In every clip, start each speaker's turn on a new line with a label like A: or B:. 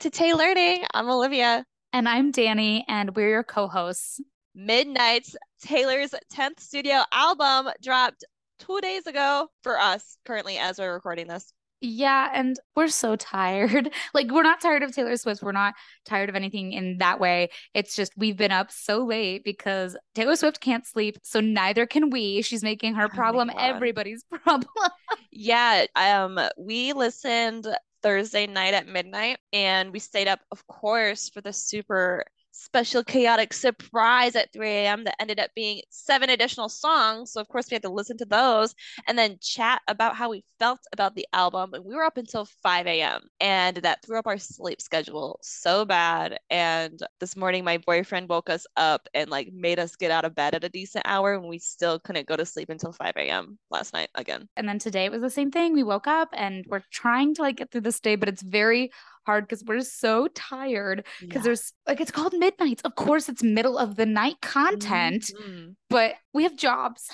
A: to Taylearning. I'm Olivia.
B: And I'm Dani, and we're your co hosts.
A: Midnights, Taylor's 10th studio album dropped two days ago for us currently as we're recording this.
B: Yeah, and we're so tired. Like, we're not tired of Taylor Swift. We're not tired of anything in that way. It's just we've been up so late because Taylor Swift can't sleep. So neither can we. She's making her oh problem everybody's problem.
A: yeah. Um, we listened Thursday night at midnight and we stayed up, of course, for the super special chaotic surprise at 3 a.m. that ended up being seven additional songs. So of course we had to listen to those and then chat about how we felt about the album. And we were up until 5 a.m. and that threw up our sleep schedule so bad. And this morning my boyfriend woke us up and like made us get out of bed at a decent hour and we still couldn't go to sleep until 5 a.m. last night again.
B: And then today it was the same thing. We woke up and we're trying to like get through this day, but it's very hard because we're so tired because yeah. there's like it's called midnights. Of course, it's middle of the night content, mm-hmm. but we have jobs.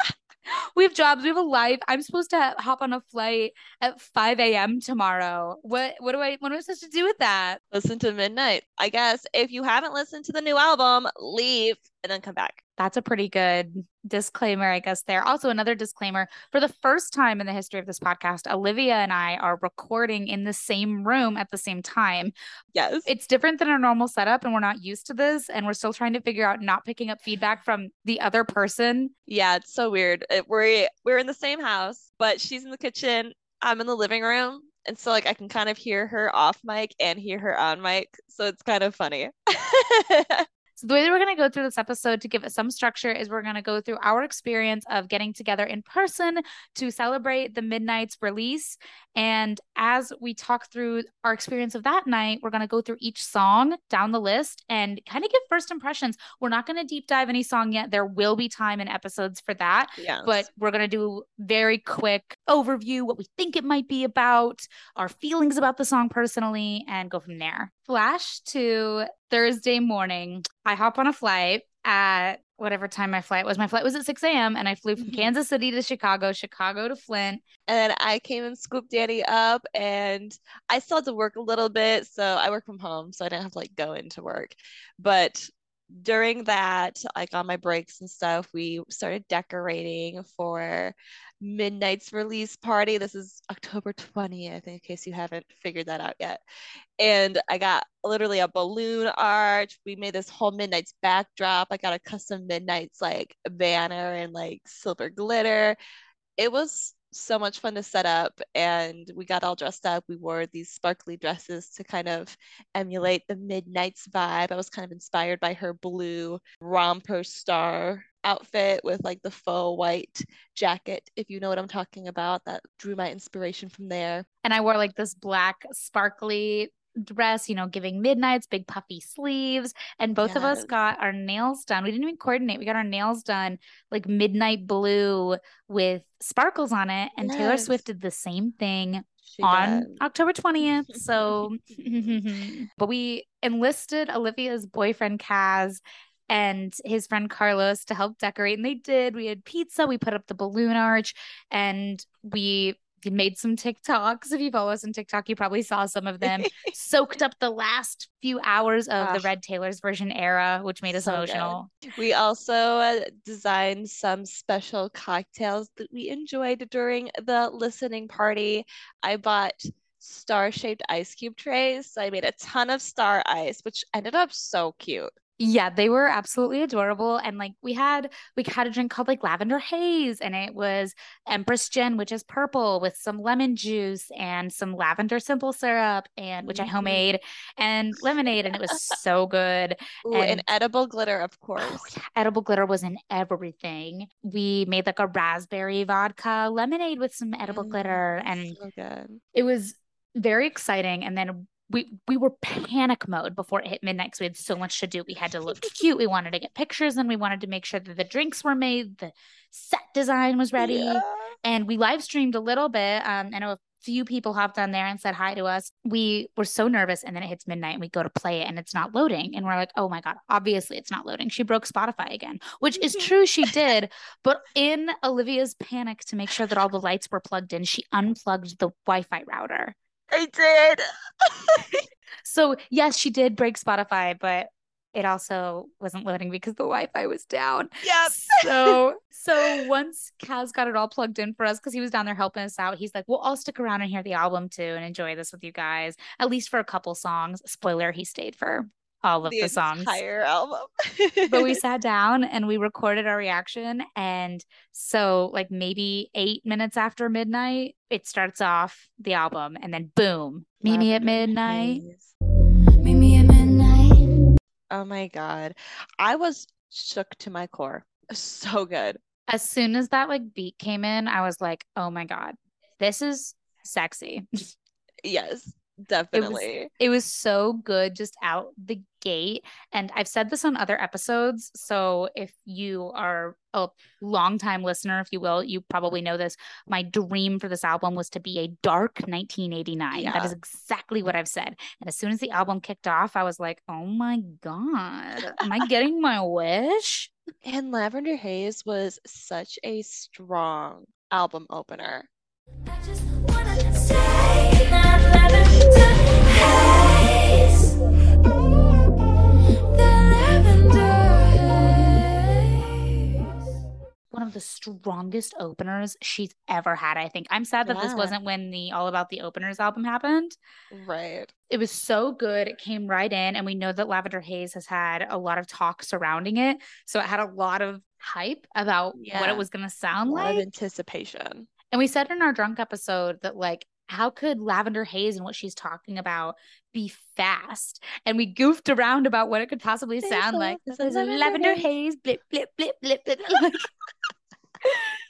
B: we have jobs. We have a life. I'm supposed to hop on a flight at 5 a.m. tomorrow. What what do I what am I supposed to do with that?
A: Listen to midnight. I guess if you haven't listened to the new album, leave and then come back
B: that's a pretty good disclaimer, I guess, there. Also, another disclaimer for the first time in the history of this podcast, Olivia and I are recording in the same room at the same time.
A: Yes.
B: It's different than our normal setup, and we're not used to this. And we're still trying to figure out not picking up feedback from the other person.
A: Yeah, it's so weird. It, we're, we're in the same house, but she's in the kitchen. I'm in the living room. And so, like, I can kind of hear her off mic and hear her on mic. So it's kind of funny.
B: So, the way that we're going to go through this episode to give it some structure is we're going to go through our experience of getting together in person to celebrate the Midnight's release. And as we talk through our experience of that night, we're going to go through each song down the list and kind of give first impressions. We're not going to deep dive any song yet. There will be time in episodes for that. Yes. But we're going to do very quick overview, what we think it might be about, our feelings about the song personally, and go from there. Flash to Thursday morning. I hop on a flight at whatever time my flight was. My flight was at 6 a.m. and I flew from mm-hmm. Kansas City to Chicago, Chicago to Flint.
A: And then I came and scooped Dani up and I still had to work a little bit. So I work from home. So I didn't have to like go into work. But during that, like on my breaks and stuff, we started decorating for Midnight's release party. This is October 20th, in case you haven't figured that out yet. And I got literally a balloon arch. We made this whole Midnight's backdrop. I got a custom Midnight's like banner and like silver glitter. It was so much fun to set up and we got all dressed up. We wore these sparkly dresses to kind of emulate the midnight's vibe. I was kind of inspired by her blue romper star outfit with like the faux white jacket if you know what i'm talking about that drew my inspiration from there.
B: And i wore like this black sparkly dress, you know, giving midnights, big puffy sleeves. And both yes. of us got our nails done. We didn't even coordinate. We got our nails done like midnight blue with sparkles on it. And yes. Taylor Swift did the same thing she on did. October 20th. So, but we enlisted Olivia's boyfriend, Kaz, and his friend Carlos to help decorate. And they did. We had pizza, we put up the balloon arch, and we made some TikToks. If you follow us on TikTok, you probably saw some of them. Soaked up the last few hours of Gosh. the Red Taylor's version era, which made us so emotional.
A: Good. We also uh, designed some special cocktails that we enjoyed during the listening party. I bought star shaped ice cube trays. So I made a ton of star ice, which ended up so cute.
B: Yeah, they were absolutely adorable. And like we had we had a drink called like lavender haze and it was Empress Gin, which is purple with some lemon juice and some lavender simple syrup and which mm-hmm. I homemade and lemonade and it was so good.
A: Ooh, and, and edible glitter, of course. Oh,
B: yeah, edible glitter was in everything. We made like a raspberry vodka lemonade with some edible mm, glitter and so it was very exciting. And then we we were panic mode before it hit midnight because we had so much to do. We had to look cute. We wanted to get pictures, and we wanted to make sure that the drinks were made, the set design was ready, yeah. and we live streamed a little bit. Um, I know a few people hopped on there and said hi to us. We were so nervous, and then it hits midnight, and we go to play it, and it's not loading, and we're like, oh my god, obviously it's not loading. She broke Spotify again, which is true, she did. But in Olivia's panic to make sure that all the lights were plugged in, she unplugged the Wi-Fi router.
A: I did.
B: So, yes, she did break Spotify, but it also wasn't loading because the Wi-Fi was down.
A: Yep.
B: So so once Kaz got it all plugged in for us because he was down there helping us out, he's like, "Well, I'll stick around and hear the album too and enjoy this with you guys, at least for a couple songs." Spoiler: he stayed for all of the,
A: the
B: songs.
A: entire album.
B: but we sat down and we recorded our reaction, and so like maybe eight minutes after midnight, it starts off the album, and then boom, meet me at midnight.
C: Meet me at midnight.
A: Oh my God. I was shook to my core. So good.
B: As soon as that like beat came in, I was like, "Oh my god, this is sexy."
A: Yes, definitely.
B: it was so good just out the gate. And I've said this on other episodes. So if you are a longtime listener, if you will, you probably know this. My dream for this album was to be a dark 1989. That
A: Yeah.
B: is exactly what I've said. And as soon as the album kicked off, I was like, oh my God, am I getting my wish?
A: And Lavender Haze was such a strong album opener.
B: One of the strongest openers she's ever had, I think. I'm sad that this wasn't when the All About the Openers album happened.
A: Right.
B: it was so good. It came right in, and we know that Lavender Haze has had a lot of talk surrounding it. So it had a lot of hype about what it was going to
A: A
B: sound
A: lot of
B: like.
A: anticipation.
B: And we said in our drunk episode that, like, how could Lavender Haze and what she's talking about be fast? And we goofed around about what it could possibly
A: There's
B: sound like.
A: there's
B: There's
A: a
B: a
A: lavender
B: lavender
A: haze.
B: blip, blip, blip, blip, blip. Like,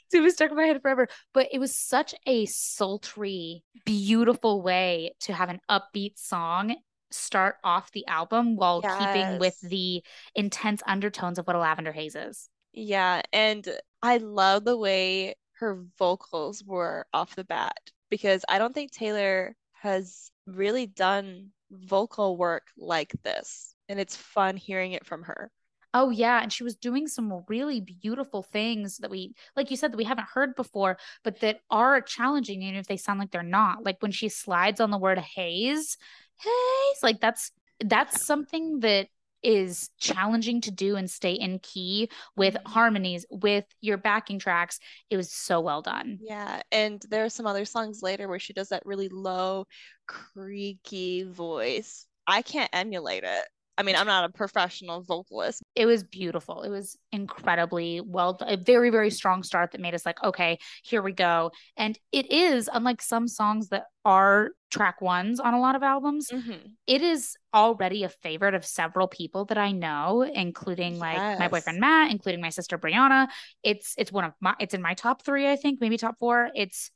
B: so it was stuck in my head forever. But it was such a sultry, beautiful way to have an upbeat song start off the album while keeping with the intense undertones of what a lavender haze is.
A: Yeah, and I love the way her vocals were off the bat because I don't think Taylor has really done vocal work like this. And it's fun hearing it from her.
B: Oh yeah, and she was doing some really beautiful things that we like you said that we haven't heard before, but that are challenging even if they sound like they're not. Like when she slides on the word haze, haze, like that's that's something that is challenging to do and stay in key with
A: Mhm.
B: harmonies, with your backing tracks. It was so well done.
A: Yeah, and there are some other songs later where she does that really low, creaky voice. I can't emulate it. I mean, I'm not a professional vocalist.
B: It was beautiful. It was incredibly well. A very, very strong start that made us like, okay, here we go. And it is, unlike some songs that are track ones on a lot of albums,
A: Mhm.
B: it is already a favorite of several people that I know, including like my boyfriend Matt, including my sister Brianna. It's it's one of my it's in my top three, I think, maybe top four. It's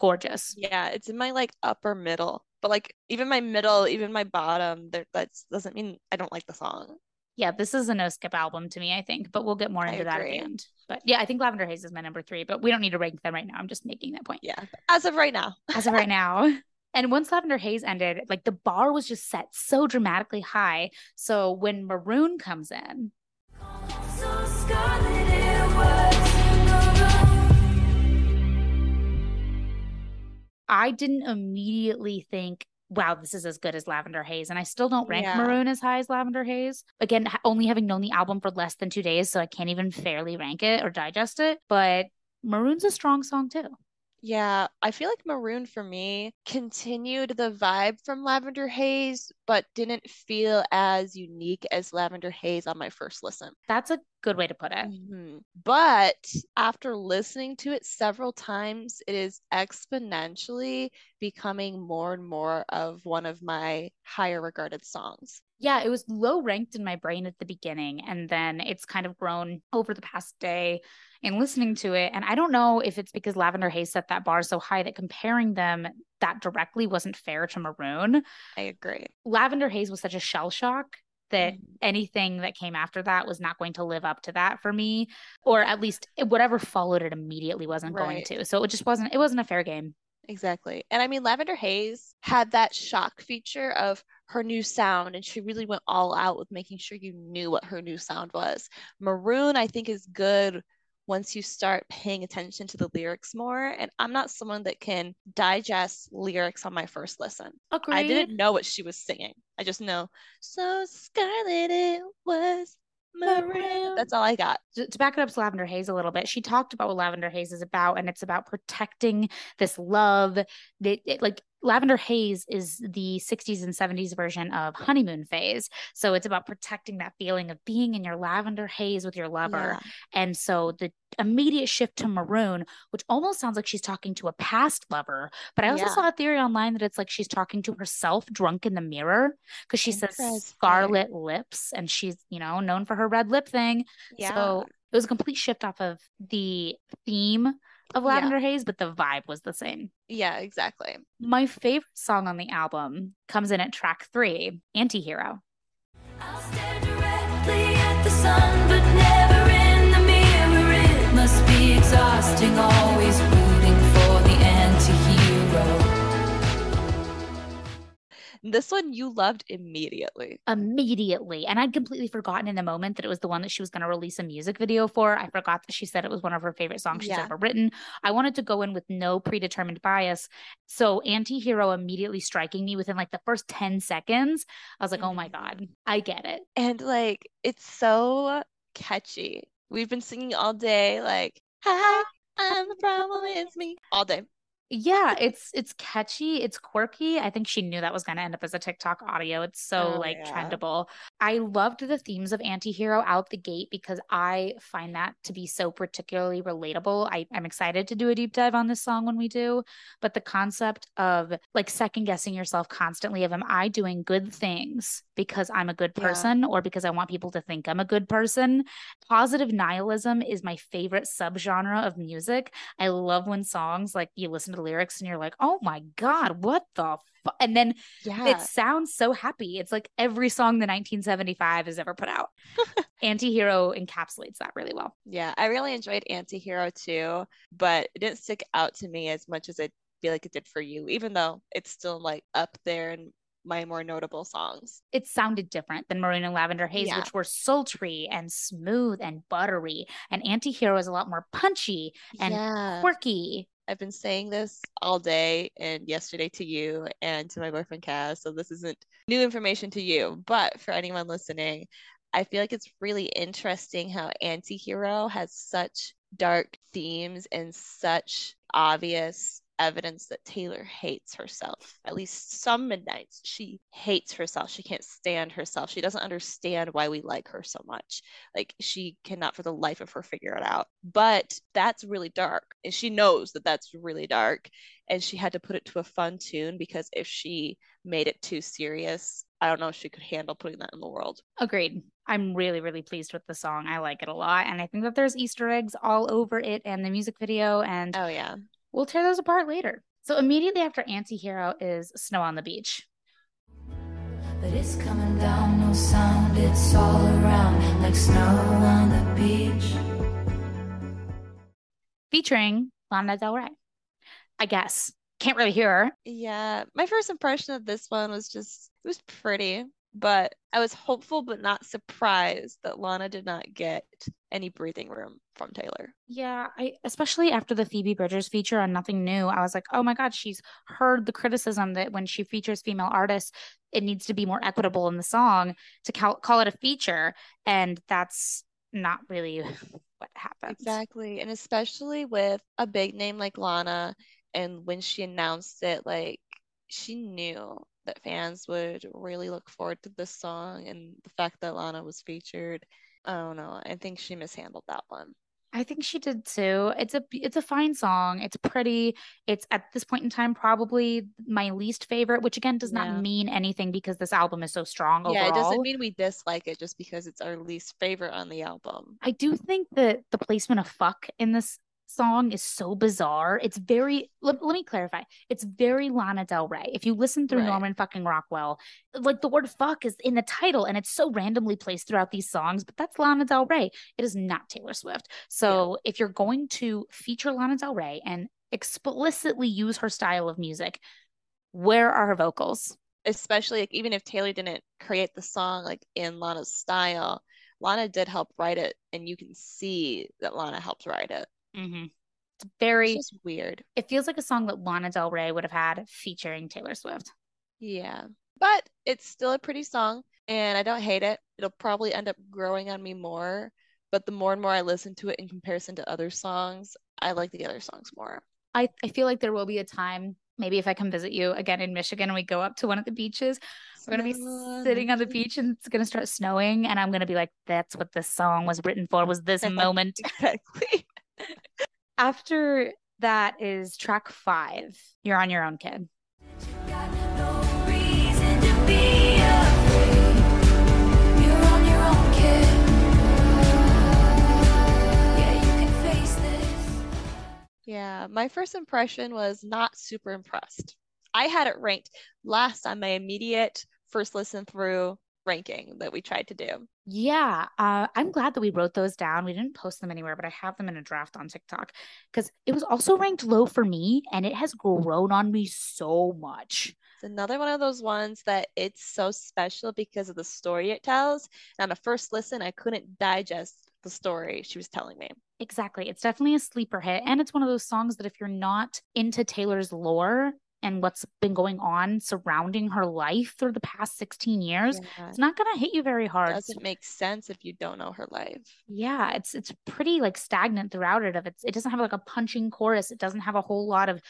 B: gorgeous.
A: Yeah, it's in my like upper middle, but like even my middle, even my bottom, there that doesn't mean I don't like the song.
B: Yeah, this is a no skip album to me, I think, but we'll get more into that at
A: agree.
B: the end. But yeah, I think Lavender Haze is my number three, but we don't need to rank them right now. I'm just making that point.
A: Yeah, as of right now.
B: as of right now. And once Lavender Haze ended, like the bar was just set so dramatically high. So when Maroon comes in,
C: So scarlet
B: I didn't immediately think, wow, this is as good as Lavender Haze. And I still don't rank
A: Yeah.
B: Maroon as high as Lavender Haze. Again, only having known the album for less than two days, so I can't even fairly rank it or digest it. But Maroon's a strong song too.
A: Yeah, I feel like Maroon for me continued the vibe from Lavender Haze, but didn't feel as unique as Lavender Haze on my first listen.
B: That's a good way to put it.
A: Mhm. But after listening to it several times, it is exponentially becoming more and more of one of my higher regarded songs.
B: Yeah, it was low ranked in my brain at the beginning, and then it's kind of grown over the past day in listening to it. And I don't know if it's because Lavender Haze set that bar so high that comparing them that directly wasn't fair to Maroon.
A: I agree.
B: Lavender Haze was such a shell shock that
A: Mhm.
B: anything that came after that was not going to live up to that for me, or at least whatever followed it immediately wasn't going to. So it just wasn't. It wasn't a fair game.
A: Exactly. And I mean, Lavender Haze had that shock feature of her new sound, and she really went all out with making sure you knew what her new sound was. Maroon, I think, is good once you start paying attention to the lyrics more. And I'm not someone that can digest lyrics on my first listen.
B: Agreed.
A: I didn't know what she was singing. I just know, so scarlet it was maroon. That's all I got.
B: to to back it up to Lavender Haze a little bit, she talked about what Lavender Haze is about, and it's about protecting this love that it, like Lavender Haze is the 60s and 70s version of honeymoon phase. So it's about protecting that feeling of being in your lavender haze with your lover.
A: Yeah.
B: And so the immediate shift to maroon, which almost sounds like she's talking to a past lover. But I also
A: Yeah.
B: saw a theory online that it's like she's talking to herself drunk in the mirror because she says scarlet lips and she's, you know, known for her red lip thing.
A: Yeah.
B: So it was a complete shift off of the theme of
A: Yeah.
B: Lavender Haze, but the vibe was the same.
A: yeah, exactly.
B: My favorite song on the album comes in at track three, Antihero.
C: I'll
A: This one you loved immediately.
B: Immediately. And I'd completely forgotten in the moment that it was the one that she was going to release a music video for. I forgot that she said it was one of her favorite songs she's
A: Yeah.
B: ever written. I wanted to go in with no predetermined bias. So, Antihero immediately striking me within like the first 10 seconds. I was like, oh my
A: Mhm.
B: God, I get it.
A: And like it's so catchy. We've been singing all day, like, hi, I'm the problem, it's me. All day.
B: Yeah, it's it's catchy, it's quirky. I think she knew that was going to end up as a TikTok audio. It's so
A: Oh,
B: like
A: yeah.
B: trendable. I loved the themes of Antihero out the gate because I find that to be so particularly relatable. I, I'm excited to do a deep dive on this song when we do, but the concept of like second guessing yourself constantly of am I doing good things because I'm a good
A: Yeah.
B: person or because I want people to think I'm a good person? Positive nihilism is my favorite subgenre of music. I love when songs like you listen the lyrics and you're like, oh my God, what the fu-? And then
A: Yeah.
B: it sounds so happy. It's like every song the 1975 has ever put out. Antihero encapsulates that really well.
A: Yeah, I really enjoyed Antihero too, but it didn't stick out to me as much as I feel like it did for you, even though it's still like up there in my more notable songs.
B: It sounded different than Maroon and Lavender Haze,
A: Yeah.
B: which were sultry and smooth and buttery. And Antihero is a lot more punchy and
A: yeah.
B: quirky.
A: I've been saying this all day and yesterday to you and to my boyfriend Cass, so this isn't new information to you. But for anyone listening, I feel like it's really interesting how Antihero has such dark themes and such obvious evidence that Taylor hates herself. At least some midnights, she hates herself. She can't stand herself. She doesn't understand why we like her so much. Like she cannot for the life of her figure it out. But that's really dark. And she knows that that's really dark. And she had to put it to a fun tune because if she made it too serious, I don't know if she could handle putting that in the world.
B: Agreed. I'm really, really pleased with the song. I like it a lot. And I think that there's Easter eggs all over it and the music video. And
A: Oh, yeah.
B: We'll tear those apart later. So immediately after Antihero is Snow on the Beach.
C: But it's coming down, no sound, it's all around like snow on the beach.
B: featuring Lana Del Rey. I guess. Can't really hear her.
A: Yeah. My first impression of this one was just, it was pretty, but I was hopeful but not surprised that Lana did not get any breathing room from Taylor.
B: Yeah, I especially after the Phoebe Bridgers feature on Nothing New, I was like, oh my God, she's heard the criticism that when she features female artists, it needs to be more equitable in the song to call, call it a feature. And that's not really what happens.
A: Exactly. And especially with a big name like Lana, and when she announced it, like she knew that fans would really look forward to this song and the fact that Lana was featured. Oh, I don't know. I think she mishandled that one.
B: I think she did too. It's a it's a fine song. It's pretty. It's at this point in time probably my least favorite, which again does
A: Yeah.
B: not mean anything because this album is so strong
A: Yeah, it doesn't mean we dislike it just because it's our least favorite on the album.
B: I do think that the placement of fuck in this song is so bizarre. It's very let, let me clarify. It's very Lana Del Rey. If you listen through
A: Right.
B: Norman fucking Rockwell, like the word fuck is in the title and it's so randomly placed throughout these songs, but that's Lana Del Rey. It is not Taylor Swift. So if you're going to feature Lana Del Rey and explicitly use her style of music, where are her vocals?
A: Especially like even if Taylor didn't create the song like in Lana's style, Lana did help write it, and you can see that Lana helped write it.
B: Mm-hmm. It's very.
A: It's weird.
B: It feels like a song that Lana Del Rey would have had featuring Taylor Swift.
A: Yeah. But it's still a pretty song, and I don't hate it. It'll probably end up growing on me more. But the more and more I listen to it in comparison to other songs, I like the other songs more.
B: I, I feel like there will be a time, maybe if I come visit you again in Michigan and we go up to one of the beaches, we're going to be sitting on the beach and it's going to start snowing. And I'm going to be like, that's what this song was written for, was this moment.
A: exactly.
B: After that is track five. You're on your own, kid.
C: Yeah,
A: my first impression was not super impressed. I had it ranked last on my immediate first listen through ranking that we tried to do.
B: Yeah, uh, I'm glad that we wrote those down. We didn't post them anywhere, but I have them in a draft on TikTok because it was also ranked low for me and it has grown on me so much.
A: It's another one of those ones that it's so special because of the story it tells. And on a first listen, I couldn't digest the story she was telling me.
B: Exactly. It's definitely a sleeper hit. And it's one of those songs that if you're not into Taylor's lore and what's been going on surrounding her life through the past 16 years,
A: Yeah.
B: it's not going to hit you very hard.
A: doesn't make sense if you don't know her life.
B: yeah it's it's pretty like stagnant throughout it of it's it doesn't have like a punching chorus it doesn't have a whole lot of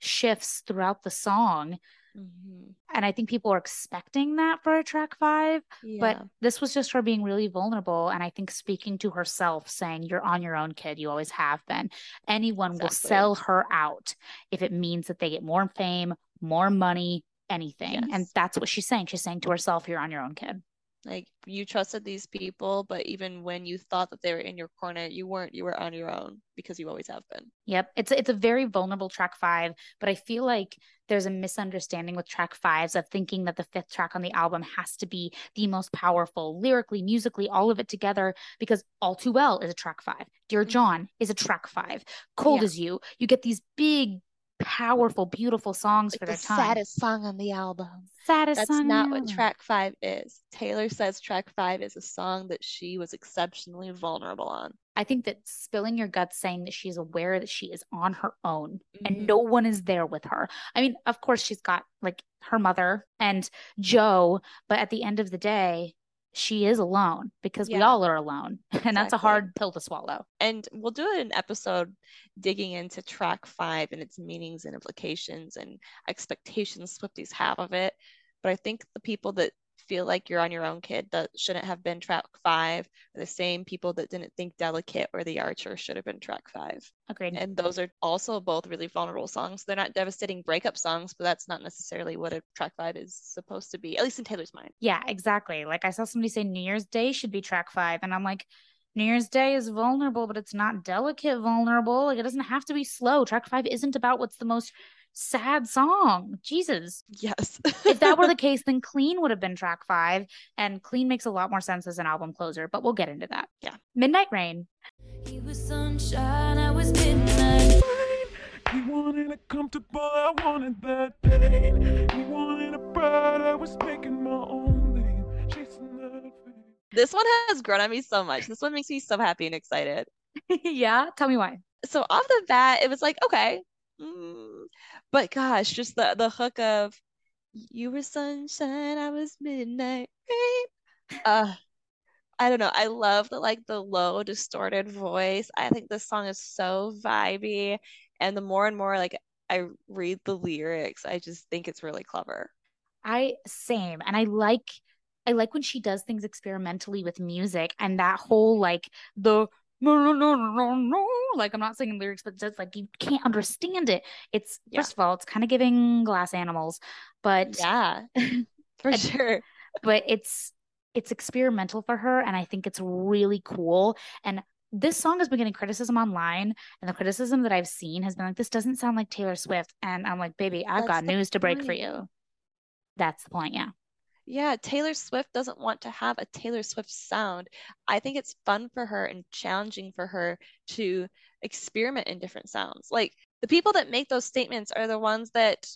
B: shifts throughout the song
A: Mhm.
B: and i think people are expecting that for a track five but this was just her being really vulnerable and i think speaking to herself saying you're on your own kid. You always have been. Anyone will sell her out if it means that they get more fame more money anything and that's what she's saying. She's saying to herself you're on your own kid
A: Like you trusted these people, but even when you thought that they were in your corner, you weren't. You were on your own because you always have been.
B: Yep, it's it's a very vulnerable track five, but I feel like there's a misunderstanding with track fives of thinking that the fifth track on the album has to be the most powerful lyrically, musically, all of it together. Because All Too Well is a track five, Dear mm. John is a track five, Cold
A: Yeah.
B: as You. You get these big, powerful, beautiful songs
A: Like
B: for
A: the
B: their time.
A: saddest song on the album.
B: Saddest
A: That's
B: song on
A: not what track five is. Taylor says track five is a song that she was exceptionally vulnerable on.
B: I think that spilling your guts saying that she's aware that she is on her own
A: Mhm.
B: and no one is there with her. I mean, of course, she's got like her mother and Joe, but at the end of the day, she is alone because we all are alone. And that's a hard pill to swallow.
A: and we'll do an episode digging into track five and its meanings and implications and expectations Swifties have of it. But I think the people that feel like you're on your own kid that shouldn't have been track five the same people that didn't think Delicate or The Archer should have been track five.
B: Agreed.
A: And those are also both really vulnerable songs. They're not devastating breakup songs, but that's not necessarily what a track five is supposed to be, at least in Taylor's mind.
B: Yeah, exactly. Like I saw somebody say New Year's Day should be track five. And I'm like, New Year's Day is vulnerable, but it's not delicate vulnerable. Like it doesn't have to be slow. Track five isn't about what's the most sad song. Jesus.
A: Yes.
B: if that were the case, then Clean would have been track five, and Clean makes a lot more sense as an album closer, but we'll get into that.
A: Yeah.
B: Midnight Rain.
C: He was sunshine, I was midnight.
D: He wanted a comfortable, I wanted that pain. He wanted a bride, I was making my own lane, chasing that fame.
A: this one has grown on me so much. This one makes me so happy and excited.
B: yeah. Tell me why.
A: so off the bat, it was like, okay. Mm, But gosh, just the the hook of you were sunshine, I was midnight rain. Uh I don't know. I love the like the low distorted voice. I think this song is so vibey. And the more and more like I read the lyrics, I just think it's really clever.
B: I same. And I like I like when she does things experimentally with music and that whole like the no no no no no. No like I'm not singing lyrics, but just like you can't understand it. It's
A: Yeah.
B: first of all, it's kind of giving glass animals, but
A: Yeah, for
B: I-
A: sure.
B: but it's it's experimental for her and i think it's really cool. And this song has been getting criticism online and the criticism that i've seen has been like this doesn't sound like taylor swift. And i'm like baby i've
A: That's
B: got news to break for you. That's the point yeah
A: Yeah, Taylor Swift doesn't want to have a Taylor Swift sound. I think it's fun for her and challenging for her to experiment in different sounds. Like the people that make those statements are the ones that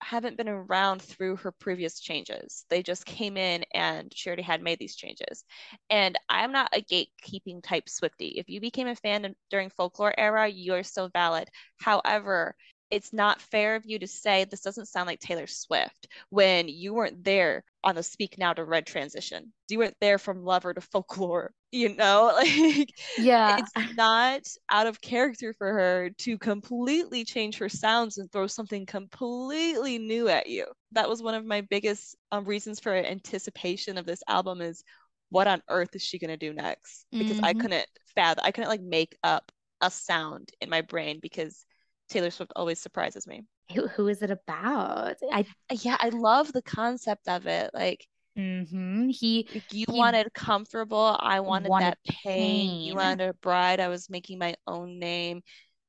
A: haven't been around through her previous changes. They just came in and she already had made these changes. And I'm not a gatekeeping type Swiftie. If you became a fan during folklore era, you're still valid. However, it's not fair of you to say this doesn't sound like Taylor Swift when you weren't there on the Speak Now to Red transition. You weren't there from Lover to Folklore, you know? Like
B: Yeah.
A: it's not out of character for her to completely change her sounds and throw something completely new at you. That was one of my biggest um, reasons for anticipation of this album is what on earth is she going to do next? Because I
B: Mhm.
A: couldn't fathom, I couldn't like make up a sound in my brain because Taylor Swift always surprises me.
B: Who, who is it about? I
A: Yeah, I love the concept of it. Like
B: hmm he
A: you
B: He
A: wanted comfortable, I wanted
B: wanted
A: that pain. You wanted a bride, I was making my own name.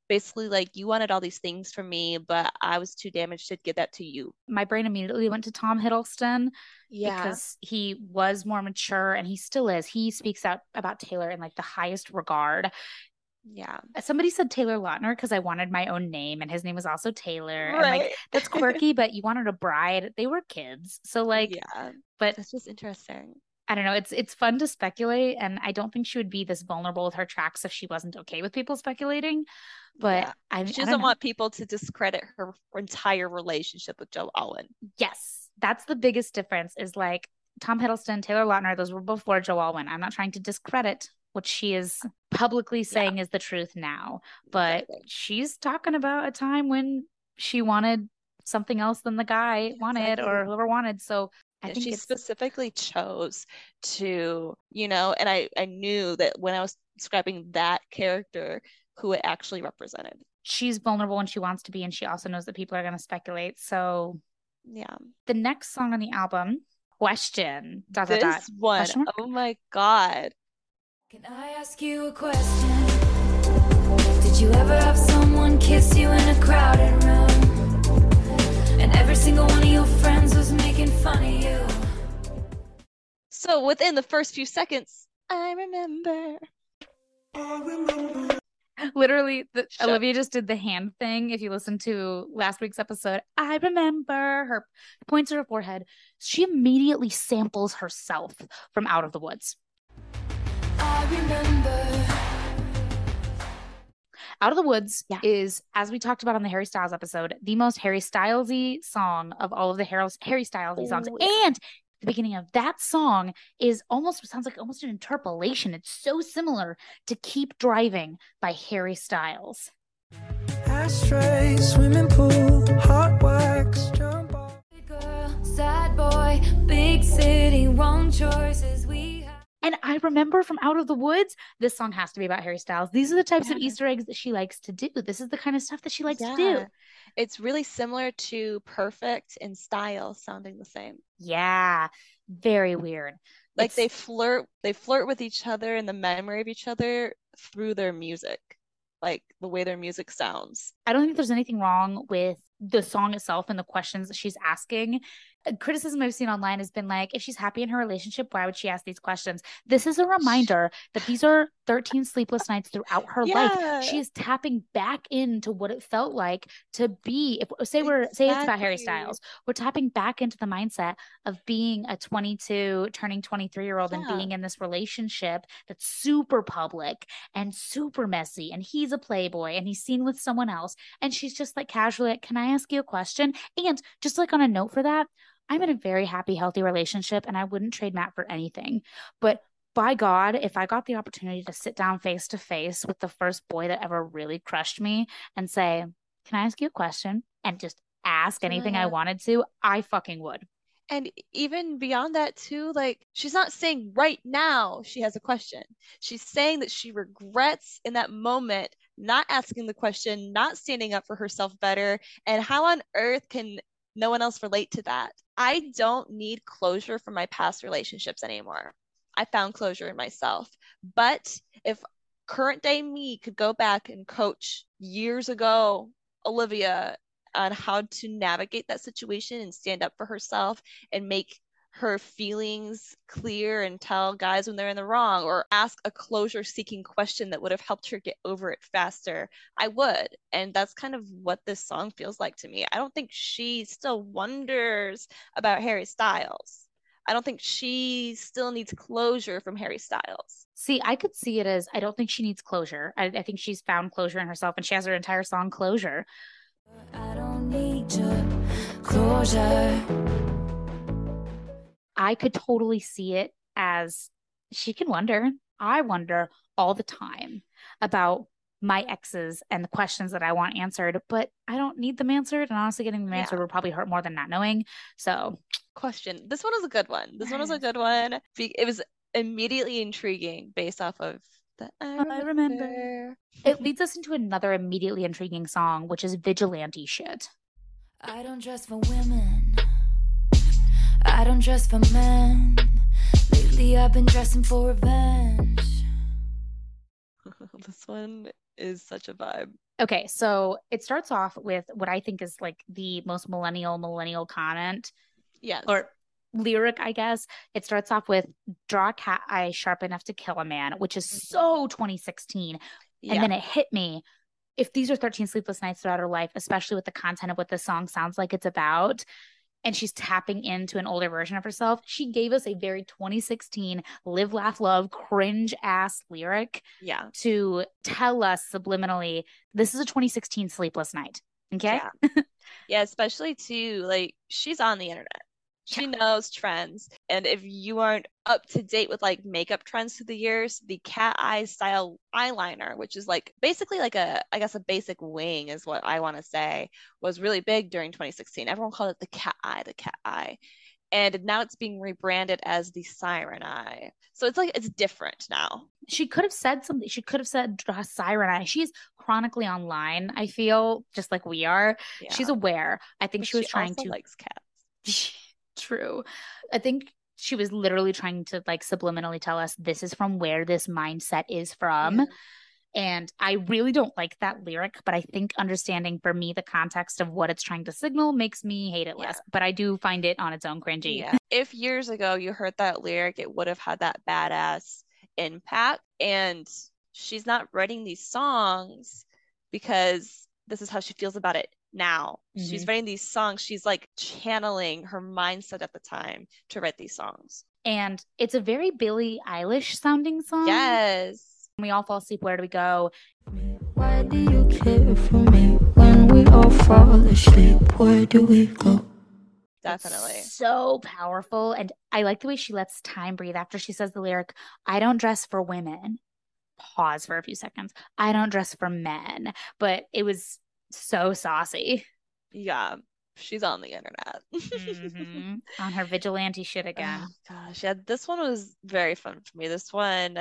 A: Basically, like you wanted all these things from me, but I was too damaged to give that to you.
B: my brain immediately went to Tom Hiddleston
A: Yeah.
B: because he was more mature and he still is. He speaks out about Taylor in like the highest regard.
A: Yeah.
B: Uh, somebody said Taylor Lautner because I wanted my own name and his name was also Taylor. And like
A: Right.
B: that's quirky, but you wanted a bride. They were kids. So like
A: yeah.
B: but
A: That's just interesting.
B: I don't know. It's it's fun to speculate, and I don't think she would be this vulnerable with her tracks if she wasn't okay with people speculating. But
A: Yeah.
B: I, I
A: She
B: don't
A: doesn't
B: know.
A: want people to discredit her entire relationship with Joe Alwyn.
B: Yes, that's the biggest difference. Is like Tom Hiddleston, Taylor Lautner. Those were before Joe Alwyn. I'm not trying to discredit what she is uh, publicly saying is the truth now, but
A: Exactly.
B: she's talking about a time when she wanted something else than the guy wanted
A: Exactly.
B: or whoever wanted. So I
A: And
B: think
A: she specifically chose to, you know, and I, I knew that when I was describing that character, who it actually represented.
B: she's vulnerable when she wants to be, and she also knows that people are going to speculate. So
A: Yeah.
B: the next song on the album, question. Dot, dot, dot.
A: This one,
B: Question
A: oh my God.
C: Can I ask you a question? Did you ever have someone kiss you in a crowded room? And every single one of your friends was making fun of you.
A: So within the first few seconds, I remember.
B: Literally, the, Olivia just did the hand thing. If you listen to last week's episode, I remember her points to her forehead. She immediately samples herself from Out of the Woods.
C: I remember.
B: Out of the Woods
A: Yeah.
B: is, as we talked about on the Harry Styles episode, the most Harry Stylesy song of all of the Harry, Harry Stylesy oh, songs.
A: Oh, yeah.
B: And the beginning of that song is almost sounds like almost an interpolation. It's so similar to Keep Driving by Harry Styles.
E: Ashtray, swimming pool, hot wax, jump ball.
C: Girl, sad boy, big city, wrong choices we have.
B: And I remember from Out of the Woods, this song has to be about Harry Styles. These are the types of Easter eggs that she likes to do. This is the kind of stuff that she likes to do.
A: It's really similar to Perfect in style, sounding the same.
B: Yeah, very mm. weird.
A: Like they flirt, they flirt with each other and the memory of each other through their music, like the way their music sounds.
B: I don't think there's anything wrong with the song itself and the questions that she's asking. Criticism I've seen online has been like, if she's happy in her relationship, why would she ask these questions? This is a reminder that these are 13 sleepless nights throughout her life.
A: Yeah.
B: She is tapping back into what it felt like to be, if say we're say it's about Harry Styles, we're tapping back into the mindset of being a 22, turning 23 year old and being in this relationship that's super public and super messy. And he's a playboy and he's seen with someone else. And she's just like casually like, Can I ask you a question? And just like on a note for that, I'm in a very happy, healthy relationship and I wouldn't trade Matt for anything. But by God, if I got the opportunity to sit down face to face with the first boy that ever really crushed me and say, Can I ask you a question? And just ask anything I
A: mm-hmm.
B: wanted to, I fucking would.
A: And even beyond that, too, like she's not saying right now she has a question. She's saying that she regrets in that moment not asking the question, not standing up for herself better. And how on earth can no one else relate to that? I don't need closure from my past relationships anymore. I found closure in myself. But if current day me could go back and coach years ago, Olivia, on how to navigate that situation and stand up for herself and make her feelings clear and tell guys when they're in the wrong or ask a closure seeking question that would have helped her get over it faster, I would. And that's kind of what this song feels like to me. I don't think she still wonders about Harry Styles. I don't think she still needs closure from Harry Styles.
B: See, I could see it as I don't think she needs closure. I, I think she's found closure in herself and she has her entire song closure.
C: I don't need your closure.
B: I could totally see it as she can wonder. I wonder all the time about my exes and the questions that I want answered, but I don't need them answered. And honestly, getting them
A: Yeah.
B: answered would probably hurt more than not knowing. So,
A: Question. This one was a good one. This one was a good one. It was immediately intriguing based off of the I
B: I remember.
A: remember.
B: it leads us into another immediately intriguing song, which is vigilante shit.
C: I don't dress for women. I don't dress for men. Lately, I've been dressing for revenge.
A: This one is such a vibe.
B: Okay, so it starts off with what I think is like the most millennial millennial comment
A: Yes.
B: or lyric, I guess. It starts off with draw a cat eye sharp enough to kill a man, which is mm-hmm. so 2016.
A: yeah.
B: And then it hit me. If these are 13 sleepless nights throughout her life, especially with the content of what the song sounds like it's about, and she's tapping into an older version of herself, she gave us a very 2016 live, laugh, love, cringe ass lyric
A: yeah.
B: to tell us subliminally this is a 2016 sleepless night. Okay.
A: Yeah. yeah, especially too, like she's on the internet. She knows trends. And if you aren't up to date with like makeup trends through the years, the cat eye style eyeliner, which is like basically like a, I guess a basic wing is what I want to say, was really big during 2016. Everyone called it the cat eye, the cat eye. And now it's being rebranded as the siren eye. So it's like it's different now.
B: She could have said something. She could have said draw siren eye. She's chronically online, I feel, just like we are.
A: Yeah.
B: She's aware. I think she was trying to
A: likes cats.
B: True. I think she was literally trying to like subliminally tell us this is from where this mindset is from.
A: Yeah.
B: And I really don't like that lyric, but I think understanding for me the context of what it's trying to signal makes me hate it
A: Yeah.
B: less. But I do find it on its own cringy.
A: Yeah. if years ago you heard that lyric, it would have had that badass impact. And she's not writing these songs because this is how she feels about it now. She's mm-hmm. writing these songs. She's like channeling her mindset at the time to write these songs.
B: And it's a very Billie Eilish sounding song.
A: Yes.
B: When we all fall asleep, where do we go?
C: Why do you care for me when we all fall asleep? Where do we go?
A: Definitely.
B: So powerful. And I like the way she lets time breathe after she says the lyric, I don't dress for women. Pause for a few seconds. I don't dress for men. But it was so saucy.
A: Yeah. She's on the internet.
B: Mhm. On her vigilante shit again.
A: Oh gosh, yeah, this one was very fun for me. This one,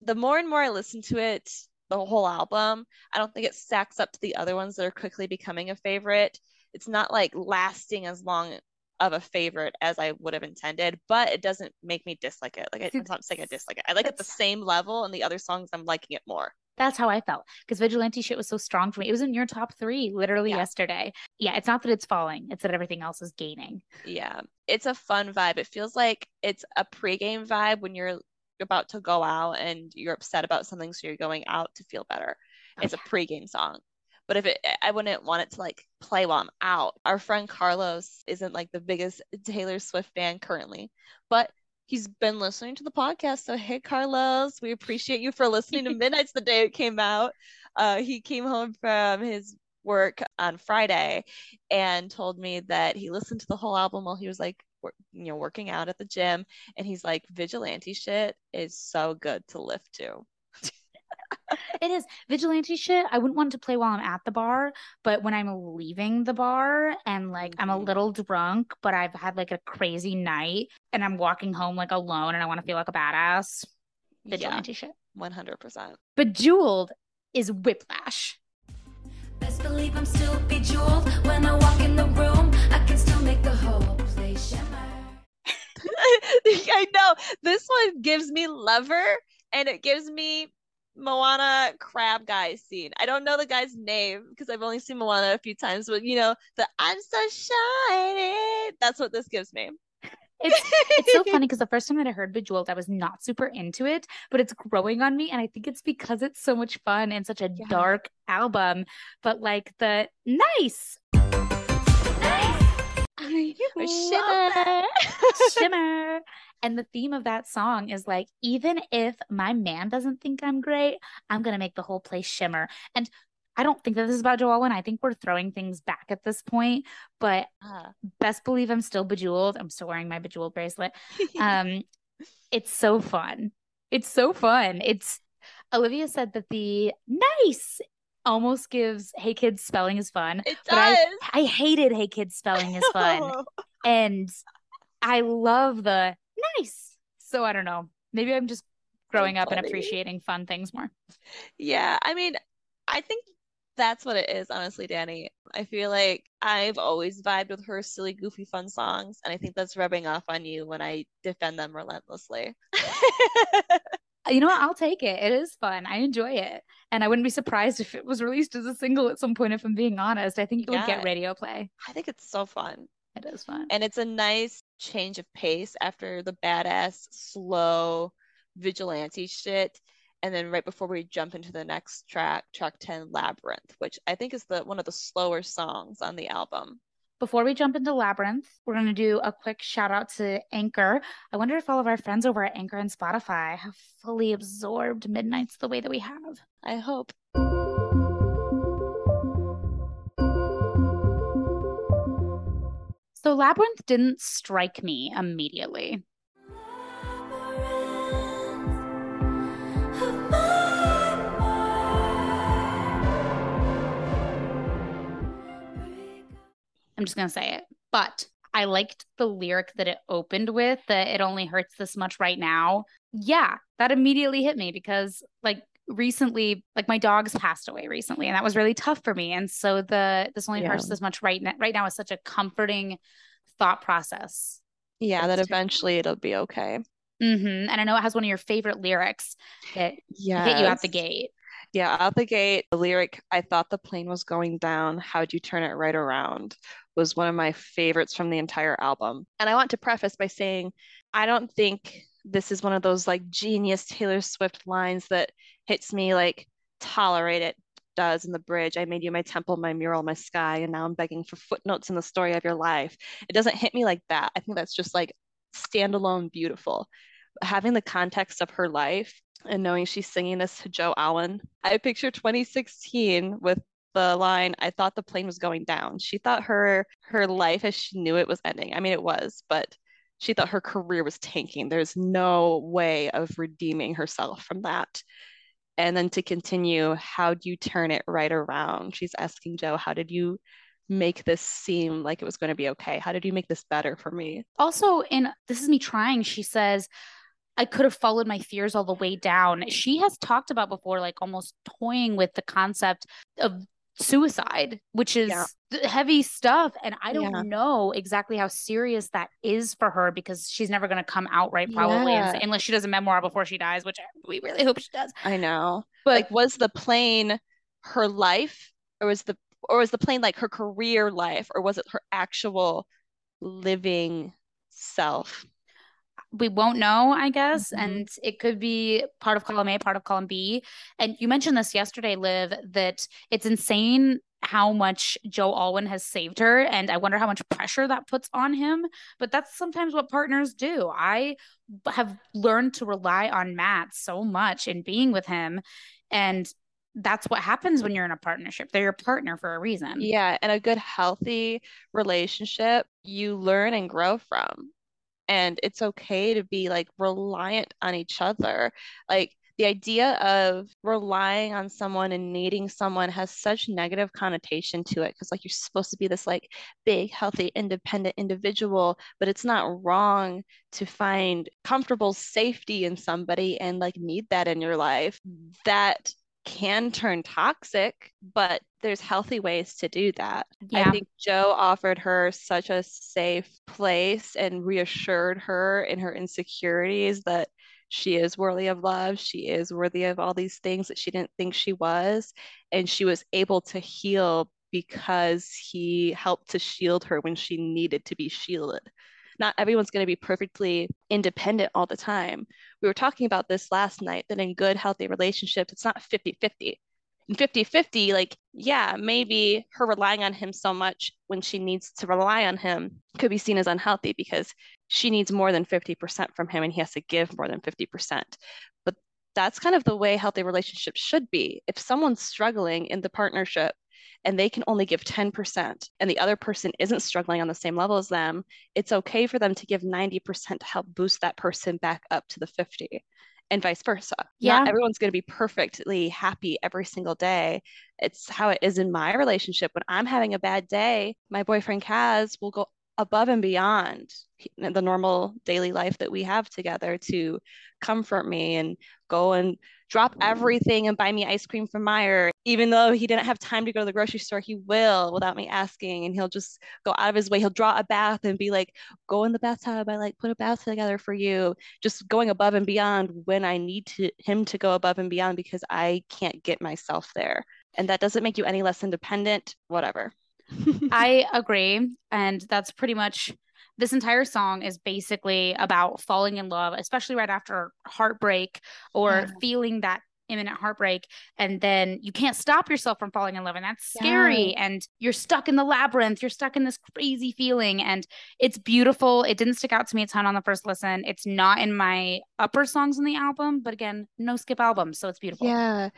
A: the more and more I listen to it, the whole album, I don't think it stacks up to the other ones that are quickly becoming a favorite. It's not like lasting as long of a favorite as I would have intended, but it doesn't make me dislike it. Like I, I'm not saying I dislike it. I like it the same level, and the other songs I'm liking it more.
B: That's how I felt because vigilante shit was so strong for me. It was in your top three literally
A: Yeah.
B: yesterday. Yeah, it's not that it's falling, it's that everything else is gaining.
A: Yeah, it's a fun vibe. It feels like it's a pregame vibe when you're about to go out and you're upset about something, so you're going out to feel better.
B: Oh,
A: It's a pregame song. But if it, I wouldn't want it to like play while I'm out. Our friend Carlos isn't like the biggest Taylor Swift fan currently, but he's been listening to the podcast. So hey, Carlos, we appreciate you for listening to Midnight's the day it came out. Uh, he came home from his work on Friday and told me that he listened to the whole album while he was like, you know, working out at the gym. And he's like, vigilante shit is so good to lift to.
B: It is vigilante shit. I wouldn't want to play while I'm at the bar, but when I'm leaving the bar and like I'm a
A: Mhm.
B: little drunk, but I've had like a crazy night and I'm walking home like alone and I want to feel like a badass,
A: Yeah,
B: vigilante shit.
A: 100%.
B: Bejeweled is whiplash.
C: Best believe I'm still bejeweled when I walk in the room. I can still make the whole place shimmer.
A: I know. This one gives me Lover and it gives me Moana crab guy scene. I don't know the guy's name because I've only seen Moana a few times, but you know, the I'm so shiny. That's what this gives me.
B: It's it's so funny because the first time that I heard Bejeweled, I was not super into it, but it's growing on me. And I think it's because it's so much fun and such a
A: Yeah.
B: dark album. But like the nice,
A: Or shimmer.
B: shimmer. And the theme of that song is like, even if my man doesn't think I'm great, I'm gonna make the whole place shimmer. And I don't think that this is about Joe Alwyn. I think we're throwing things back at this point, but
A: Ah.
B: best believe I'm still bejeweled. I'm still wearing my bejeweled bracelet. Um, it's so fun. It's so fun. It's Olivia said that the nice almost gives Hey Kids spelling is fun.
A: it
B: But I,
A: does.
B: I hated Hey Kids spelling is fun. and I love the nice. So I don't know. Maybe I'm just growing up and appreciating fun things more.
A: Yeah, I mean, I think that's what it is, honestly, Dani. I feel like I've always vibed with her silly, goofy, fun songs, and I think that's rubbing off on you when I defend them relentlessly.
B: You know what? I'll take it. It is fun. I enjoy it. And I wouldn't be surprised if it was released as a single at some point, if I'm being honest. I think it would
A: Yeah.
B: get radio play.
A: I think it's so fun.
B: It is fun.
A: And it's a nice change of pace after the badass, slow vigilante shit. And then right before we jump into the next track, track 10, Labyrinth, which I think is the one of the slower songs on the album.
B: Before we jump into Labyrinth, we're going to do a quick shout out to Anchor. I wonder if all of our friends over at Anchor and Spotify have fully absorbed Midnights the way that we have.
A: I hope.
B: So, Labyrinth didn't strike me immediately. I'm just going to say it. But I liked the lyric that it opened with that it only hurts this much right now. Yeah, that immediately hit me because, like, recently like my dogs passed away recently and that was really tough for me and so the this only hurts
A: Yeah.
B: this much right now right now is such a comforting thought process
A: Yeah, that eventually it'll be okay.
B: hmm And I know it has one of your favorite lyrics that
A: Yeah.
B: hit you out the gate.
A: Yeah, out the gate, the lyric, I thought the plane was going down. How'd you turn it right around? Was one of my favorites from the entire album. And I want to preface by saying, I don't think this is one of those like genius Taylor Swift lines that hits me like tolerate it does in the bridge. I made you my temple, my mural, my sky, and now I'm begging for footnotes in the story of your life. It doesn't hit me like that. I think that's just like standalone beautiful. Having the context of her life and knowing she's singing this to Joe Alwyn, I picture 2016 with the line, I thought the plane was going down. She thought her her life as she knew it was ending. I mean, it was, but she thought her career was tanking. There's no way of redeeming herself from that. And then to continue, how do you turn it right around? She's asking Joe, how did you make this seem like it was going to be okay? How did you make this better for me?
B: Also, in This Is Me Trying, she says, I could have followed my fears all the way down. She has talked about before, like almost toying with the concept of suicide, which is
A: Yeah.
B: heavy stuff. And I don't
A: Yeah.
B: know exactly how serious that is for her because she's never going to come out right, probably,
A: Yeah.
B: unless she does a memoir before she dies, which we really hope she does.
A: I know.
B: But
A: Like, was the plane her life, or was the or was the plane like her career life, or was it her actual living self?
B: We won't know, I guess.
A: Mhm.
B: And it could be part of column A, part of column B. And you mentioned this yesterday, Liv, that it's insane how much Joe Alwyn has saved her. And I wonder how much pressure that puts on him. But that's sometimes what partners do. I have learned to rely on Matt so much in being with him. And that's what happens when you're in a partnership. They're your partner for a reason.
A: Yeah, and a good, healthy relationship you learn and grow from. And it's okay to be like reliant on each other. Like the idea of relying on someone and needing someone has such negative connotation to it because like you're supposed to be this like big, healthy, independent individual, but it's not wrong to find comfortable safety in somebody and like need that in your life. Mm. That can turn toxic, but there's healthy ways to do that. I think Joe offered her such a safe place and reassured her in her insecurities that she is worthy of love. She is worthy of all these things that she didn't think she was. And she was able to heal because he helped to shield her when she needed to be shielded. Not everyone's going to be perfectly independent all the time. We were talking about this last night that in good, healthy relationships, it's not 50 50. In 50 50, like, yeah, maybe her relying on him so much when she needs to rely on him could be seen as unhealthy because she needs more than 50% from him and he has to give more than 50%. But that's kind of the way healthy relationships should be. If someone's struggling in the partnership, and they can only give 10% and the other person isn't struggling on the same level as them, it's okay for them to give 90% to help boost that person back up to the 50 and vice versa.
B: Yeah.
A: Not everyone's going to be perfectly happy every single day. It's how it is in my relationship. When I'm having a bad day, my boyfriend Kaz will go above and beyond the normal daily life that we have together to comfort me and go and drop everything and buy me ice cream from Meijer. Even though he didn't have time to go to the grocery store, he will without me asking. And he'll just go out of his way. He'll draw a bath and be like, go in the bathtub. I like put a bath together for you. Just going above and beyond when I need to him to go above and beyond because I can't get myself there. And that doesn't make you any less independent, whatever.
B: I agree. And that's pretty much this entire song is basically about falling in love, especially right after heartbreak or
A: Yeah.
B: feeling that imminent heartbreak. And then you can't stop yourself from falling in love. And that's scary. And you're stuck in the labyrinth. You're stuck in this crazy feeling. And it's beautiful. It didn't stick out to me a ton on the first listen. It's not in my upper songs on the album, but again, no skip album. So it's beautiful.
A: Yeah.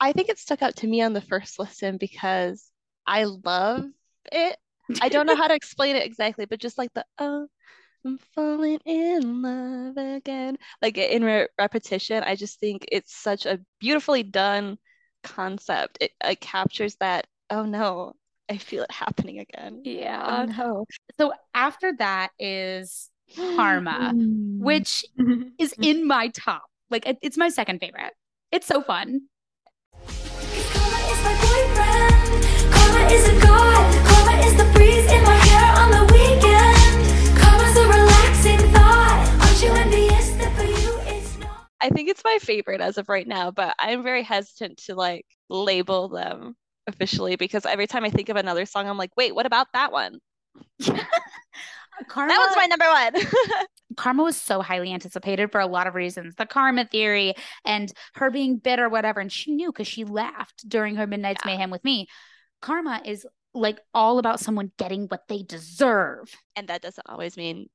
A: I think it stuck out to me on the first listen because I love it. I don't know how to explain it exactly, but just like the oh, I'm falling in love again. Like in re repetition, I just think it's such a beautifully done concept. It, it captures that, oh no, I feel it happening again. Oh
B: Yeah.
A: no.
B: So after that is Karma, which is mm-hmm. in my top. Like it- it's my second favorite. It's so fun.
A: I think it's my favorite as of right now, but I'm very hesitant to like label them officially because every time I think of another song, I'm like, wait, what about that one?
B: Karma
A: That was my number one.
B: Karma was so highly anticipated for a lot of reasons. The karma theory and her being bitter, whatever. And she knew because she laughed during her Midnight's
A: Yeah.
B: Mayhem with me. Karma is like all about someone getting what they deserve.
A: and that doesn't always mean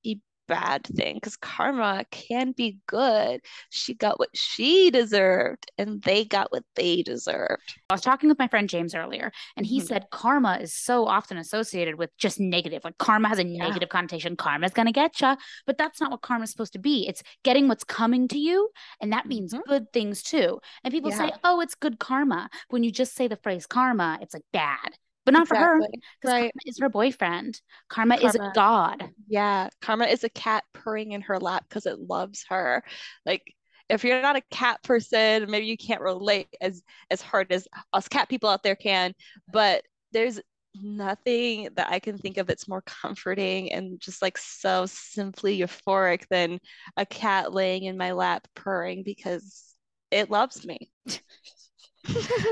A: bad thing because karma can be good. She got what she deserved, and they got what they deserved.
B: I was talking with my friend James earlier, and he
A: Mhm.
B: said karma is so often associated with just negative. Like karma has a
A: Yeah.
B: negative connotation. Karma's gonna get you, but that's not what karma's supposed to be. It's getting what's coming to you, and that means
A: Mhm.
B: good things too. And people say, "Oh, it's good karma." When you just say the phrase karma, it's like bad, but not for her because
A: Right.
B: karma is her boyfriend. Karma, is a god.
A: Yeah, Karma is a cat purring in her lap because it loves her. Like if you're not a cat person, maybe you can't relate as as hard as us cat people out there can, but there's nothing that I can think of that's more comforting and just like so simply euphoric than a cat laying in my lap purring because it loves me.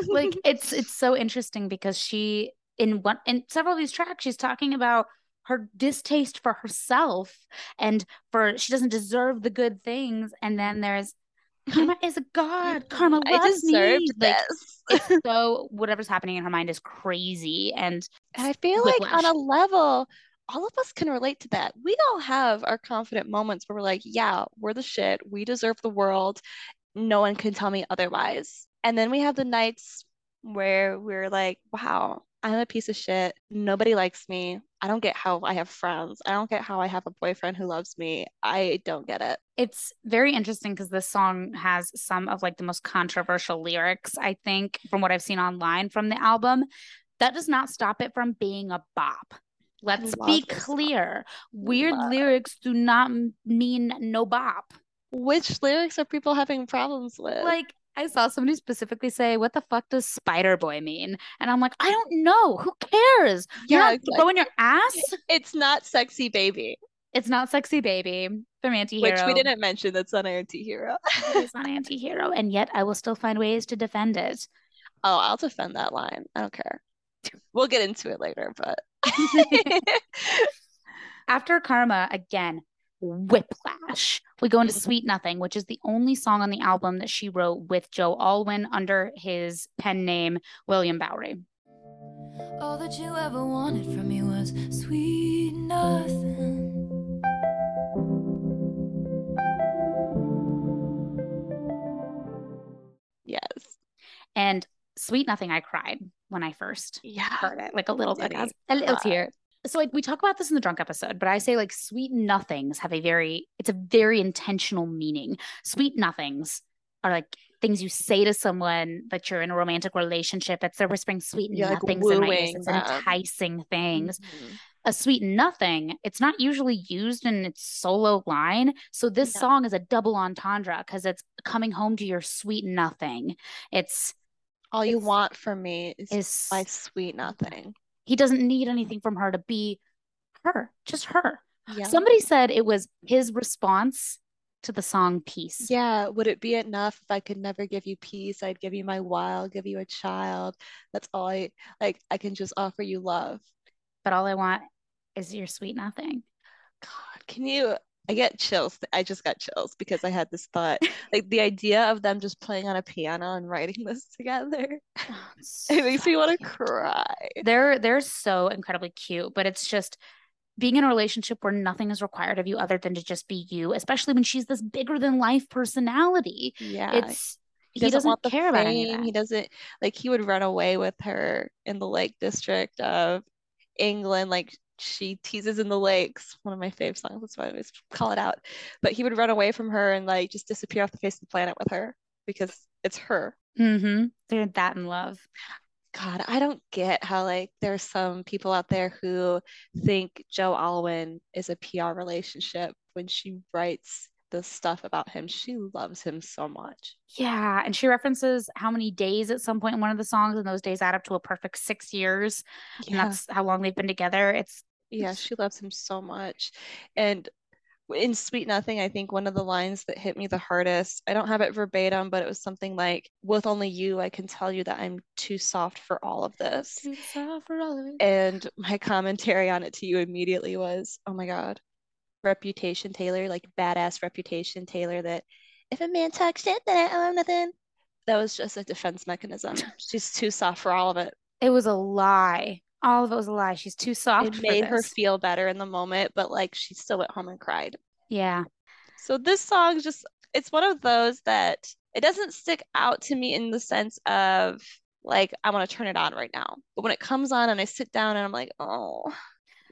B: like it's it's so interesting because she in one in several of these tracks she's talking about her distaste for herself and for she doesn't deserve the good things and then there's karma is a god karma
A: I deserved
B: me like
A: this.
B: it's so whatever's happening in her mind is crazy and
A: And I feel like on a level, all of us can relate to that. We all have our confident moments where we're like, yeah, we're the shit. We deserve the world. No one can tell me otherwise. And then we have the nights where we're like, wow, I'm a piece of shit. Nobody likes me. I don't get how I have friends. I don't get how I have a boyfriend who loves me. I don't get it.
B: it's very interesting because this song has some of like the most controversial lyrics i think from what i've seen online from the album that does not stop it from being a bop let's be
A: this song.
B: clear weird
A: Love.
B: lyrics do not mean no bop
A: Which lyrics are people having problems with?
B: like i saw somebody specifically say what the fuck does spider boy mean and i'm like i don't know who cares you're
A: Yeah,
B: not
A: exactly.
B: throwing your ass
A: it's not sexy baby,
B: it's not sexy baby from anti-hero
A: which we didn't mention. That's on anti-hero.
B: it's not anti-hero and yet i will still find ways to defend it
A: Oh, I'll defend that line. I don't care. We'll get into it later, but
B: After Karma, again, whiplash. We go into. Sweet Nothing, which is the only song on the album that she wrote with Joe Alwyn under his pen name, William Bowery.
C: All that you ever wanted from me was sweet nothing.
A: Yes.
B: And Sweet Nothing, I cried when I first
A: Yeah.
B: heard it, like a little bit,
A: Did
B: I was-
A: he?
B: a little
A: uh,
B: tear. So like we talk about this in the drunk episode, but I say like sweet nothings have a very, it's a very intentional meaning. Sweet nothings are like things you say to someone that you're in a romantic relationship. It's they're whispering sweet
A: You're, like,
B: nothings in my ears. It's enticing things.
A: Mhm.
B: A sweet nothing, it's not usually used in its solo line. So this
A: No.
B: song is a double entendre because it's coming home to your sweet nothing. It's
A: All you want from me is
B: is
A: my sweet nothing.
B: He doesn't need anything from her to be her, just her.
A: Yeah.
B: Somebody said it was his response to the song Peace.
A: Yeah, would it be enough if I could never give you peace? I'd give you my wild, give you a child. That's all I like. I can just offer you love.
B: But all I want is your sweet nothing.
A: God, can you? I get chills. I just got chills because I had this thought. Like the idea of them just playing on a piano and writing this together.
B: Oh,
A: It makes me want to cry.
B: They're they're so incredibly cute, but it's just being in a relationship where nothing is required of you other than to just be you, especially when she's this bigger than life personality.
A: Yeah.
B: It's
A: He
B: he
A: doesn't
B: doesn't
A: want the
B: care about any of that.
A: He doesn't like he would run away with her in the Lake District of England. Like she teases in the lakes, one of my fave songs. That's why I always call it out. But he would run away from her and like just disappear off the face of the planet with her because it's her.
B: Mm-hmm. They're that in love.
A: God, I don't get how like there's some people out there who think Joe Alwyn is a PR relationship when she writes the stuff about him. She loves him so much.
B: Yeah, and she references how many days at some point in one of the songs, and those days add up to a perfect six years, and
A: Yeah.
B: that's how long they've been together. It's
A: Yeah, she loves him so much. And in Sweet Nothing, I think one of the lines that hit me the hardest, I don't have it verbatim, but it was something like, with only you, I can tell you that I'm too soft for all of this.
B: too soft for all of it.
A: And my commentary on it to you immediately was, oh my God, reputation Taylor, like badass reputation Taylor, that if a man talks shit, then I owe him nothing. That was just a defense mechanism. She's too soft for all of it.
B: It was a lie. All of it was a lie. She's too soft
A: It made her feel better in the moment, but like she still went home and cried.
B: Yeah.
A: So this song just it's one of those that it doesn't stick out to me in the sense of like I want to turn it on right now. But when it comes on and I sit down and I'm like, oh,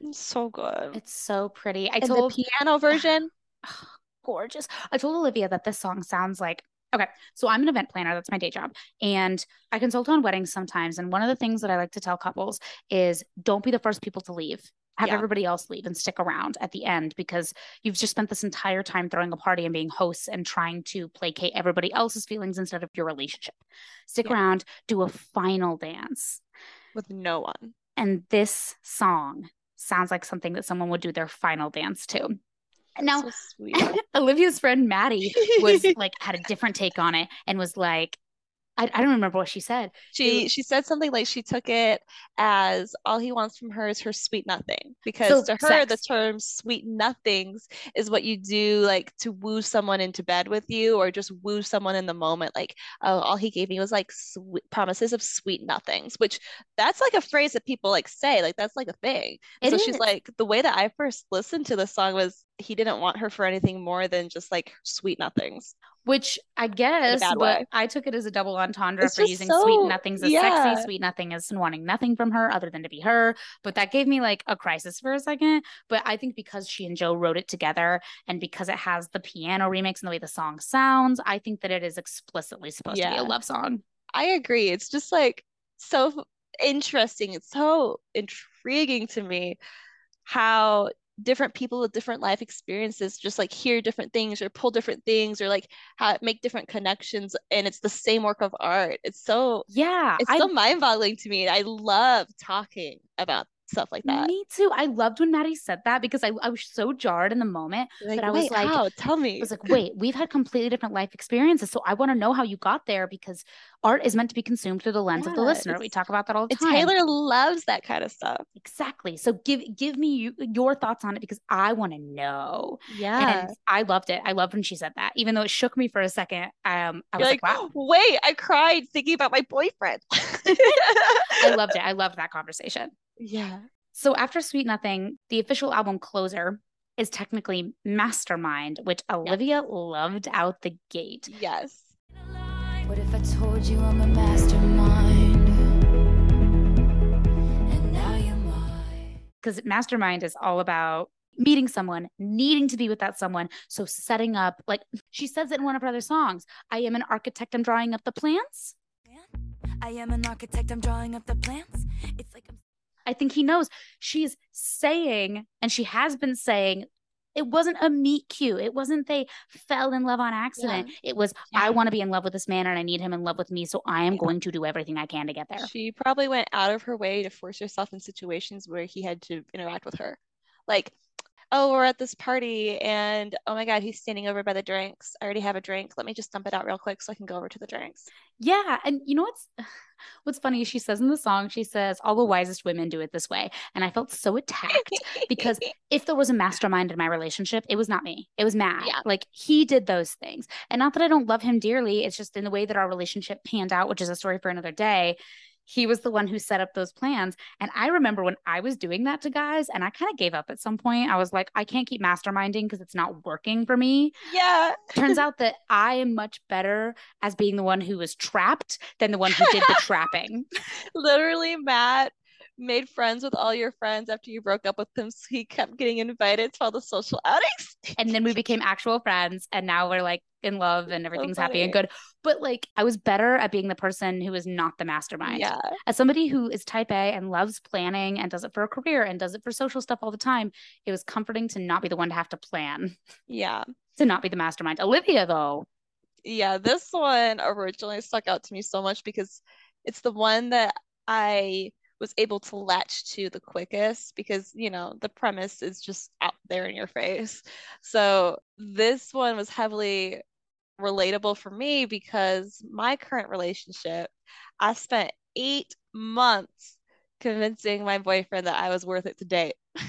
A: it's so good.
B: It's so pretty. I
A: and
B: told
A: the piano version,
B: gorgeous. I told Olivia that this song sounds like okay. So I'm an event planner. That's my day job, and I consult on weddings sometimes. And one of the things that I like to tell couples is don't be the first people to leave. Have
A: Yeah.
B: everybody else leave and stick around at the end because you've just spent this entire time throwing a party and being hosts and trying to placate everybody else's feelings instead of your relationship. Stick
A: Yeah.
B: around, do a final dance.
A: with no one.
B: And this song sounds like something that someone would do their final dance to. Now,
A: so.
B: Olivia's friend Maddie was like had a different take on it and was like, I, I don't remember what she said.
A: She
B: It-
A: she said something like she took it as all he wants from her is her sweet nothing. Because
B: So,
A: to her the term sweet nothings is what you do like to woo someone into bed with you or just woo someone in the moment. Like oh all he gave me was like sweet promises of sweet nothings which that's like a phrase that people like say like that's like a thing. So she's like the way that I first listened to the song was he didn't want her for anything more than just like sweet nothings
B: Which I guess, but
A: way.
B: I took it as a double entendre
A: It's
B: for using
A: so-
B: sweet nothings as
A: yeah.
B: sexy, sweet nothing as wanting nothing from her other than to be her. But that gave me like a crisis for a second. But I think because she and Joe wrote it together and because it has the piano remix and the way the song sounds, I think that it is explicitly supposed to be a love song.
A: I agree. It's just like so interesting. It's so intriguing to me how different people with different life experiences just like hear different things or pull different things or like how make different connections and it's the same work of art. It's so
B: Yeah.
A: it's
B: I
A: so mind-boggling to me. I love talking about stuff like that.
B: Me too. I loved when Maddie said that because I, I was so jarred in the moment.
A: Like,
B: but I was like-
A: how? Tell me.
B: I was like, wait, we've had completely different life experiences. So I want to know how you got there because art is meant to be consumed through the lens of the listener. We talk about that all the time.
A: Taylor loves that kind of stuff.
B: Exactly. So give give me you, your thoughts on it because I want to know.
A: Yeah.
B: And I loved it. I loved when she said that, even though it shook me for a second. Um, I was
A: You're
B: like, wow,
A: wait, I cried thinking about my boyfriend.
B: I loved it. I loved that conversation.
A: yeah.
B: So after Sweet Nothing, the official album closer is technically Mastermind, which Olivia loved out the gate.
A: Yes.
C: What if I told you I'm a mastermind? And now you're mine.
B: Because Mastermind is all about meeting someone, needing to be with that someone. So setting up, like she says it in one of her other songs I am an architect, I'm drawing up the plans.
C: I am an architect, I'm drawing up the plans. It's like I'm
B: I think he knows she's saying, and she has been saying, it wasn't a meet cute. It wasn't they fell in love on accident. It was, I want to be in love with this man and I need him in love with me. So I am
A: Yeah.
B: going to do everything I can to get there.
A: She probably went out of her way to force herself in situations where he had to interact with her. Like, oh, we're at this party and oh my God, he's standing over by the drinks. I already have a drink. Let me just dump it out real quick so I can go over to the drinks.
B: Yeah. And you know what's what's funny? She says in the song, she says, all the wisest women do it this way. And I felt so attacked because if there was a mastermind in my relationship, it was not me. It was Matt.
A: Yeah.
B: Like he did those things. And not that I don't love him dearly, it's just in the way that our relationship panned out, which is a story for another day. He was the one who set up those plans. And I remember when I was doing that to guys, and I kind of gave up at some point. I was like, I can't keep masterminding because it's not working for me.
A: yeah.
B: Turns out that I am much better as being the one who was trapped than the one who did the trapping.
A: Literally, Matt made friends with all your friends after you broke up with him. So he kept getting invited to all the social outings.
B: and then we became actual friends and now we're like in love and everything's happy and good but like i was better at being the person who is not the mastermind
A: Yeah.
B: as somebody who is type a and loves planning and does it for a career and does it for social stuff all the time it was comforting to not be the one to have to plan
A: Yeah.
B: to not be the mastermind olivia though
A: Yeah, this one originally stuck out to me so much because it's the one that I was able to latch to the quickest because, you know, the premise is just out there in your face. So this one was heavily relatable for me because my current relationship, I spent eight months convincing my boyfriend that I was worth it to date.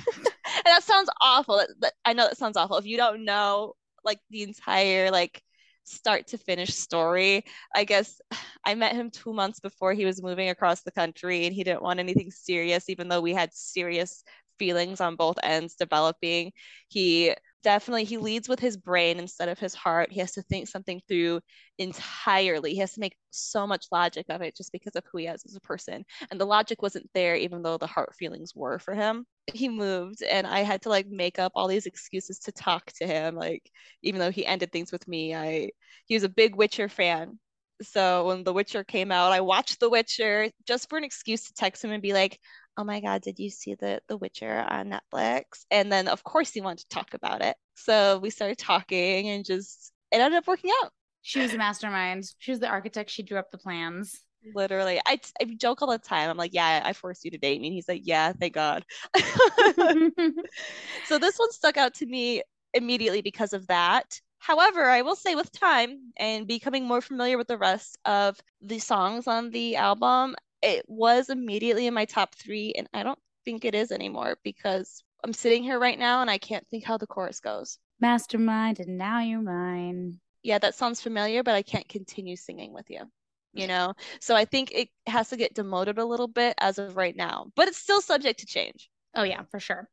A: And that sounds awful. I know that sounds awful. If you don't know like the entire like start to finish story. I guess I met him two months before he was moving across the country and he didn't want anything serious, even though we had serious feelings on both ends developing. He definitely he leads with his brain instead of his heart. He has to think something through entirely. He has to make so much logic of it just because of who he is as a person. And the logic wasn't there, even though the heart feelings were for him. He moved and I had to like make up all these excuses to talk to him. Like, even though he ended things with me, I he was a big Witcher fan. So when The Witcher came out, I watched The Witcher just for an excuse to text him and be like, "Oh my God, did you see the The Witcher on Netflix?" And then of course he wanted to talk about it. So we started talking and just it ended up working out.
B: she was the mastermind she was the architect she drew up the plans
A: Literally, I, I joke all the time. I'm like, "Yeah, I forced you to date me." And he's like, "Yeah, thank God." So this one stuck out to me immediately because of that. However, I will say with time and becoming more familiar with the rest of the songs on the album, it was immediately in my top three, and I don't think it is anymore because I'm sitting here right now and I can't think how the chorus goes.
B: mastermind and now you're mine
A: Yeah, that sounds familiar, but I can't continue singing with you. You mm. know? So I think it has to get demoted a little bit as of right now, but it's still subject to change.
B: Oh yeah, for sure.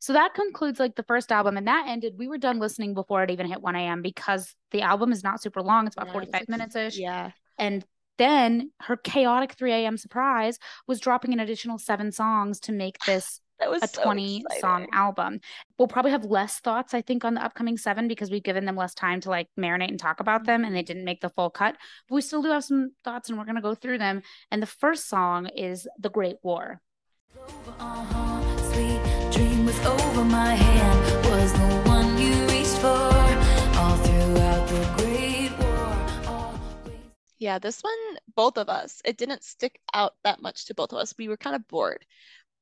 B: So that concludes like the first album, and that ended. We were done listening before it even hit 1 a.m. because the album is not super long. It's about
A: Yeah,
B: 45 minutes ish.
A: Yeah.
B: And then her chaotic 3 a.m. surprise was dropping an additional seven songs to make this
A: That was
B: a
A: so
B: 20 song album. We'll probably have less thoughts, I think, on the upcoming seven because we've given them less time to like marinate and talk about them and they didn't make the full cut. But we still do have some thoughts and we're going to go through them. And the first song is The Great War.
A: Yeah, this one, both of us, it didn't stick out that much to both of us. We were kind of bored.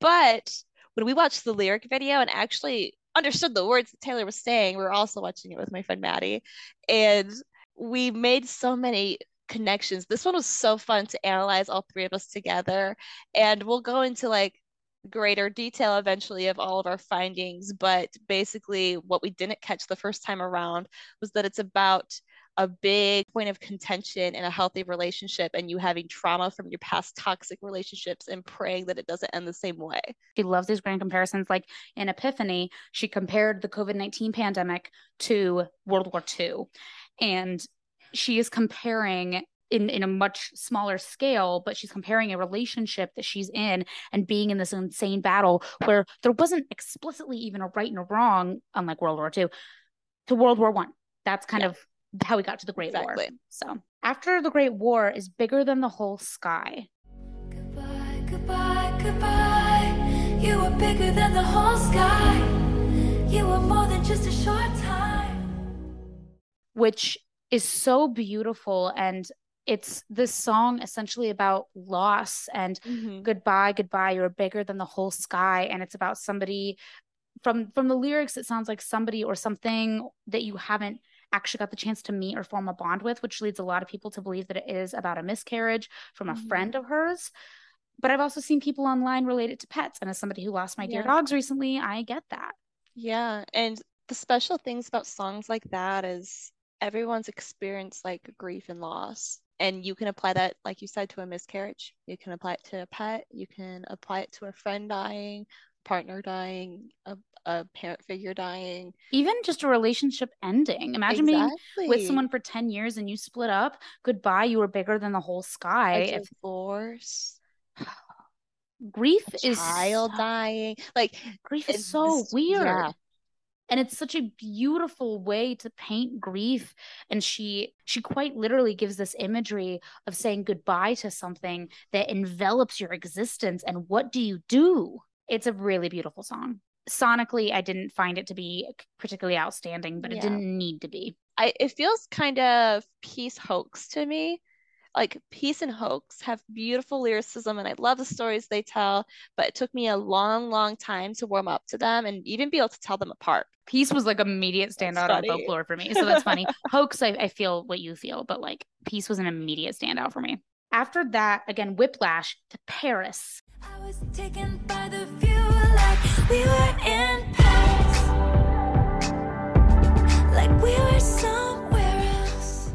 A: But when we watched the lyric video and actually understood the words that Taylor was saying, we were also watching it with my friend Maddie, and we made so many connections. This one was so fun to analyze all three of us together, and we'll go into like greater detail eventually of all of our findings. But basically, what we didn't catch the first time around was that it's about a big point of contention in a healthy relationship and you having trauma from your past toxic relationships and praying that it doesn't end the same way.
B: She loves these grand comparisons. Like in Epiphany, she compared the COVID 19 pandemic to World War II. And she is comparing in, in a much smaller scale, but she's comparing a relationship that she's in and being in this insane battle where there wasn't explicitly even a right and a wrong, unlike World War II, to World War One. That's kind
A: Yeah.
B: of how we got to the Great War. So after the Great War is bigger than the whole sky.
C: Goodbye, goodbye, goodbye. You were bigger than the whole sky. You were more than just a short time.
B: which is so beautiful and it's this song essentially about loss and
A: Mhm.
B: goodbye goodbye you're bigger than the whole sky and it's about somebody from from the lyrics it sounds like somebody or something that you haven't actually got the chance to meet or form a bond with which leads a lot of people to believe that it is about a miscarriage from a
A: Mhm.
B: friend of hers but i've also seen people online relate it to pets and as somebody who lost my dear
A: Yeah.
B: dogs recently i get that
A: Yeah, and the special things about songs like that is everyone's experienced like grief and loss. And you can apply that, like you said, to a miscarriage. You can apply it to a pet. You can apply it to a friend dying, partner dying, a, a parent figure dying.
B: even just a relationship ending. Imagine being with someone for 10 years and you split up. Goodbye you were bigger than the whole sky.
A: A
B: if
A: divorce,
B: grief
A: a
B: is
A: child
B: so-
A: dying. Like
B: grief is so
A: this-
B: weird.
A: Yeah.
B: and it's such a beautiful way to paint grief. And she she quite literally gives this imagery of saying goodbye to something that envelops your existence. And what do you do it's a really beautiful song sonically i didn't find it to be particularly outstanding but it didn't need to be
A: I it feels kind of peace hoax to me. Like peace and hoax have beautiful lyricism and I love the stories they tell, but it took me a long, long time to warm up to them and even be able to tell them apart.
B: Peace was like immediate standout on folklore for me. So that's funny. Hoax, I, I feel what you feel, but like Peace was an immediate standout for me. After that, again, Whiplash to Paris.
C: I was taken by the view like we were in Paris. Like we were somewhere else.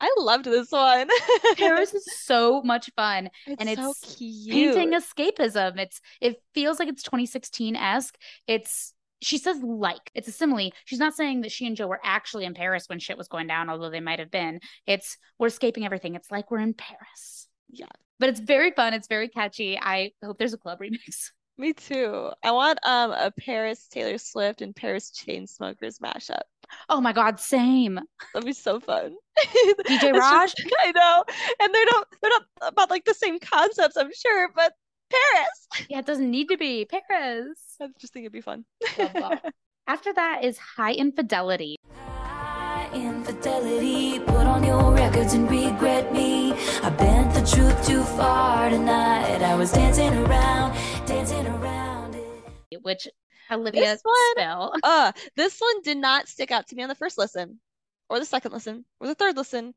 A: I loved this one.
B: Paris is so much fun.
A: it's
B: and
A: so
B: it's
A: cute.
B: Painting escapism. It's it feels like it's 2016-esque. It's she says like it's a simile. She's not saying that she and Joe were actually in Paris when shit was going down, although they might have been. It's we're escaping everything. It's like we're in Paris.
A: Yeah.
B: But it's very fun. It's very catchy. I hope there's a club remix.
A: Me too. I want um a Paris Taylor Swift and Paris Chainsmokers mashup.
B: Oh my God, same.
A: That'd be so fun.
B: DJ
A: It's just- I know. And they're not they're not about like the same concepts, I'm sure, but Paris.
B: Yeah, it doesn't need to be Paris.
A: I just think it'd be fun.
B: After that is High Infidelity.
C: High infidelity, put on your records and regret me. I bent the truth too far tonight. I was dancing around, dancing around it.
B: which Olivia
A: This one-
B: spell.
A: Uh, this one did not stick out to me on the first listen, or the second listen, or the third listen.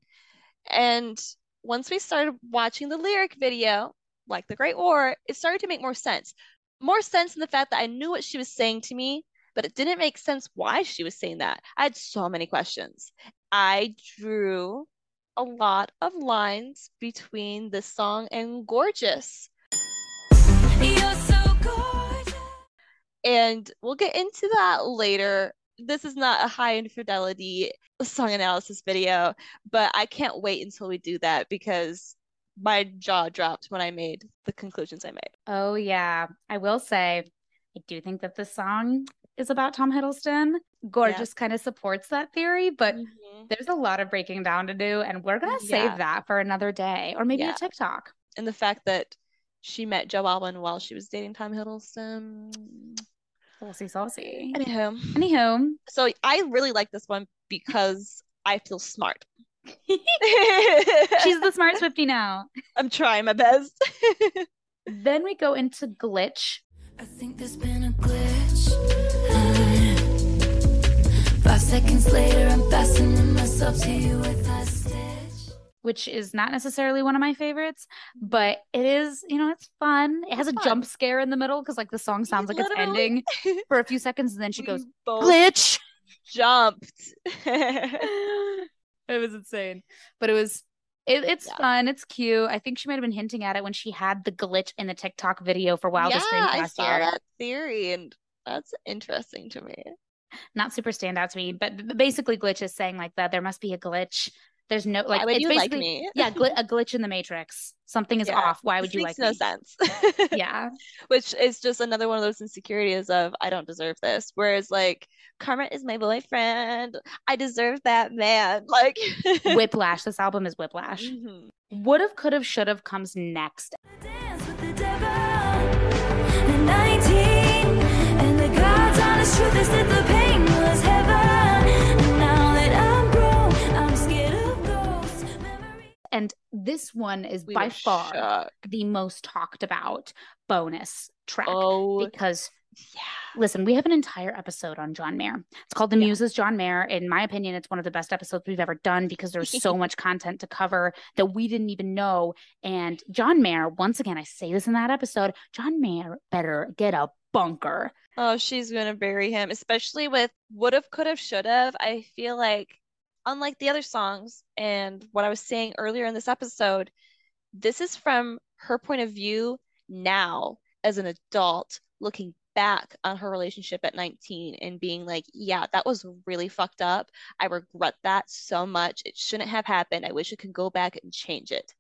A: And once we started watching the lyric video, like the Great War, it started to make more sense. More sense in the fact that I knew what she was saying to me, but it didn't make sense why she was saying that. I had so many questions. I drew a lot of lines between this song and Gorgeous.
C: You're so gorgeous.
A: And we'll get into that later. This is not a high infidelity song analysis video, but I can't wait until we do that because my jaw dropped when I made the conclusions I made.
B: Oh yeah, I will say, I do think that the song is about Tom Hiddleston. Gorgeous kind of supports that theory, but there's a lot of breaking down to do, and we're gonna
A: Mm-hmm. Yeah.
B: save that for another day or maybe
A: Yeah.
B: a TikTok.
A: And the fact that she met Joe Alwyn while she was dating Tom Hiddleston.
B: Saucy, saucy.
A: Anywho,
B: Anywho,
A: so I really like this one because I feel smart.
B: she's the smart Swiftie now.
A: I'm trying my best.
B: Then we go into Glitch.
C: I think there's been a glitch. Five seconds later, I'm fastening myself to you with a stitch.
B: which is not necessarily one of my favorites, but it is, you know, it's fun. It has a
A: Fun.
B: jump scare in the middle because like the song sounds like it's ending for a few seconds and then she
A: We
B: goes, glitch.
A: jumped.
B: it was insane. But it was it, it's
A: Yeah.
B: fun. It's cute. I think she might have been hinting at it when she had the glitch in the TikTok video for Wildest
A: yeah,
B: Dreams
A: I saw
B: year.
A: that theory, and that's interesting to me.
B: Not super stand out to me, but basically glitch is saying like that there must be a glitch. There's no like
A: Why would
B: it's
A: you like
B: basically
A: me?
B: yeah, gl- a glitch in the matrix. Something is
A: Yeah,
B: off. Why would
A: This
B: you
A: makes
B: like
A: no
B: me?
A: sense.
B: Yeah.
A: Which is just another one of those insecurities of I don't deserve this. Whereas like Karma is my boyfriend. I deserve that man. Like
B: Whiplash. This album is Whiplash.
A: Mhm.
B: Would have, could have, should have comes next.
C: Dance with the devil. At 19, and the God's honest truth is that the And
B: this one is
A: We
B: by far the most talked about bonus track
A: Oh
B: because
A: yeah.
B: listen, we have an entire episode on John Mayer. It's called The
A: Yeah.
B: Muses John Mayer. In my opinion, it's one of the best episodes we've ever done because there's so much content to cover that we didn't even know. And John Mayer, once again, I say this in that episode, John Mayer better get a bunker.
A: Oh, she's gonna bury him, especially with would've, could've, should've. I feel like, unlike the other songs and what I was saying earlier in this episode, this is from her point of view now as an adult looking back on her relationship at 19 and being like, yeah, that was really fucked up. I regret that so much. It shouldn't have happened. I wish I could go back and change it.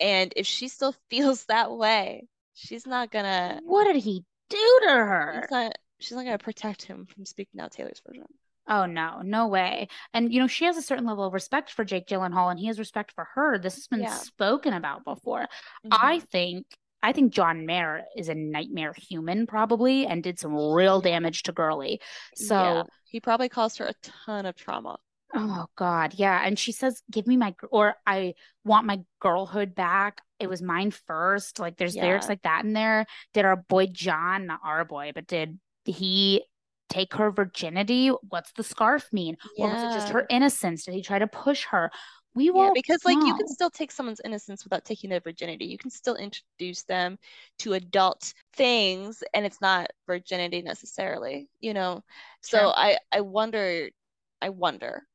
A: And if she still feels that way, she's not gonna
B: What did he do to her?
A: She's not, she's not gonna protect him from speaking out Taylor's version.
B: Oh no, no way. And you know, she has a certain level of respect for Jake Gyllenhaal and he has respect for her. This has been
A: Yeah.
B: spoken about before. I mm-hmm. think I think John Mayer is a nightmare human probably and did some real damage to Girly. So
A: Yeah. he probably caused her a ton of trauma.
B: oh god, yeah. And she says, "Give me my or I want my girlhood back. It was mine first. Like there's lyrics like that in there. Did our boy John, not our boy, but did he take her virginity? What's the scarf mean? Or was it just her innocence? Did he try to push her? We
A: Yeah,
B: won't
A: because like you can still take someone's innocence without taking their virginity. You can still introduce them to adult things and it's not virginity necessarily, you know. So I I wonder I wonder.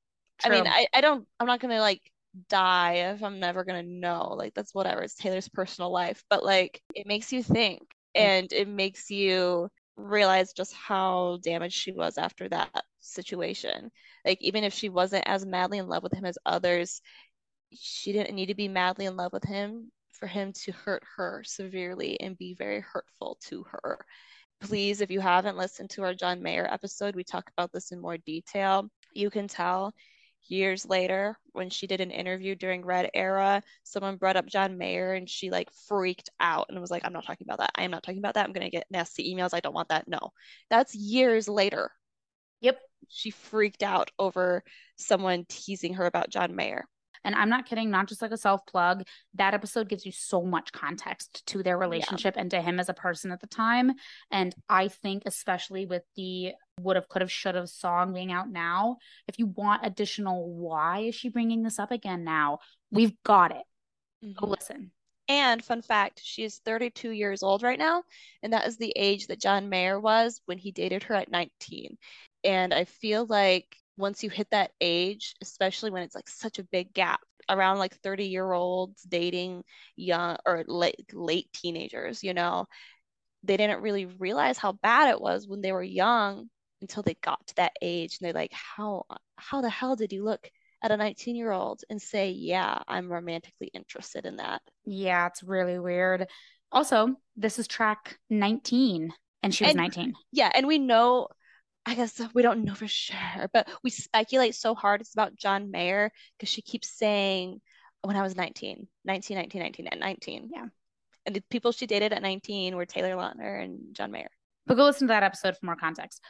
A: I mean, I I don't I'm not gonna like die if I'm never gonna know. Like that's whatever. It's Taylor's personal life, but like it makes you think and it makes you realize just how damaged she was after that situation. Like even if she wasn't as madly in love with him as others, she didn't need to be madly in love with him for him to hurt her severely and be very hurtful to her. Please, if you haven't listened to our John Mayer episode, we talk about this in more detail. You can tell years later when she did an interview during Red Era, someone brought up John Mayer and she like freaked out and was like, I'm not talking about that. I am not talking about that. I'm going to get nasty emails. I don't want that. No, that's years later.
B: Yep.
A: She freaked out over someone teasing her about John Mayer.
B: And I'm not kidding, not just like a self plug. That episode gives you so much context to their relationship and to him as a person at the time. And I think, especially with the would have, could have, should have song being out now, if you want additional why is she bringing this up again now, we've got it. Go mm-hmm. listen.
A: And fun fact, she is 32 years old right now, and that is the age that John Mayer was when he dated her at 19. And I feel like once you hit that age, especially when it's like such a big gap around like 30 year olds dating young or late late teenagers, you know, they didn't really realize how bad it was when they were young until they got to that age and they're like, how how the hell did you look at a 19 year old and say, yeah, I'm romantically interested in that?
B: Yeah, it's really weird. Also, this is track 19, and she was
A: And-
B: 19.
A: Yeah, and we know, I guess we don't know for sure, but we speculate so hard it's about John Mayer because she keeps saying, when I was 19, 19, 19, 19, and 19.
B: Yeah.
A: And the people she dated at 19 were Taylor Lautner and John Mayer.
B: But go listen to that episode for more context.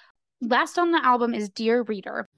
B: Last on the album is Dear Reader.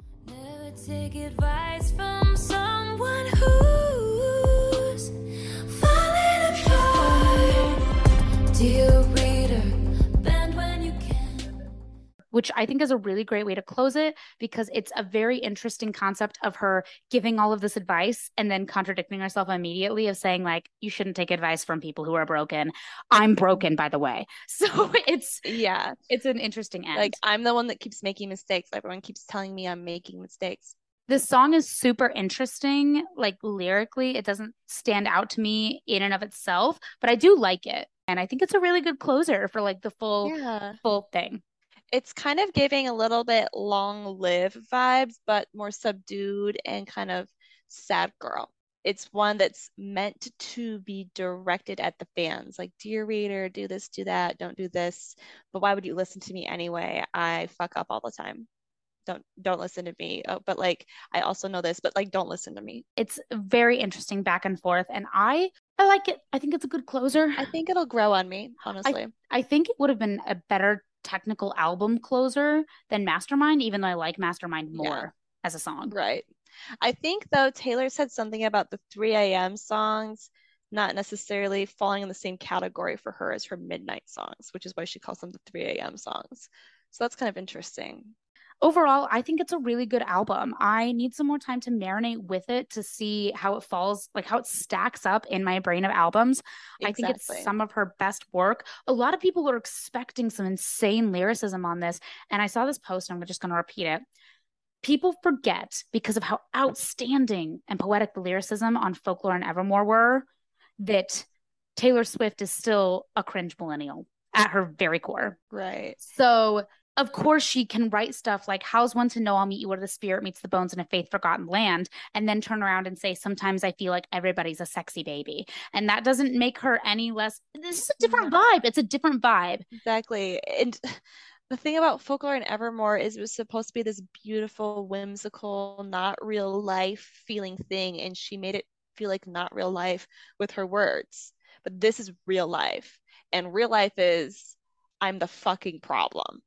B: Which I think is a really great way to close it because it's a very interesting concept of her giving all of this advice and then contradicting herself immediately of saying like you shouldn't take advice from people who are broken. I'm broken by the way. So it's
A: Yeah.
B: it's an interesting end.
A: Like I'm the one that keeps making mistakes. Everyone keeps telling me I'm making mistakes.
B: this song is super interesting like lyrically it doesn't stand out to me in and of itself but i do like it and i think it's a really good closer for like the full
A: Yeah.
B: full thing
A: It's kind of giving a little bit long live vibes, but more subdued and kind of sad girl. It's one that's meant to be directed at the fans. Like, dear reader, do this, do that, don't do this. But why would you listen to me anyway? I fuck up all the time. Don't don't listen to me. Oh, but like I also know this, but like don't listen to me.
B: it's very interesting back and forth and i i like it i think it's a good closer
A: I think it'll grow on me, honestly.
B: I think it would have been a better technical album closer than mastermind even though i like mastermind
A: Yeah.
B: more as a song
A: Right. I think though Taylor said something about the 3 a.m. songs not necessarily falling in the same category for her as her midnight songs, which is why she calls them the 3 a.m. songs. So that's kind of interesting.
B: Overall, I think it's a really good album. I need some more time to marinate with it to see how it falls, like how it stacks up in my brain of albums. I think it's some of her best work. A lot of people were expecting some insane lyricism on this. And I saw this post, and I'm just going to repeat it. People forget because of how outstanding and poetic the lyricism on Folklore and Evermore were that Taylor Swift is still a cringe millennial at her very core.
A: Right.
B: So, of course, she can write stuff like, How's one to know I'll meet you where the spirit meets the bones in a faith forgotten land? And then turn around and say, Sometimes I feel like everybody's a sexy baby. And that doesn't make her any less. This is a different vibe. It's a different vibe.
A: Exactly. And the thing about Folklore and Evermore is it was supposed to be this beautiful, whimsical, not real life feeling thing, and she made it feel like not real life with her words. But this is real life. And real life is I'm the fucking problem.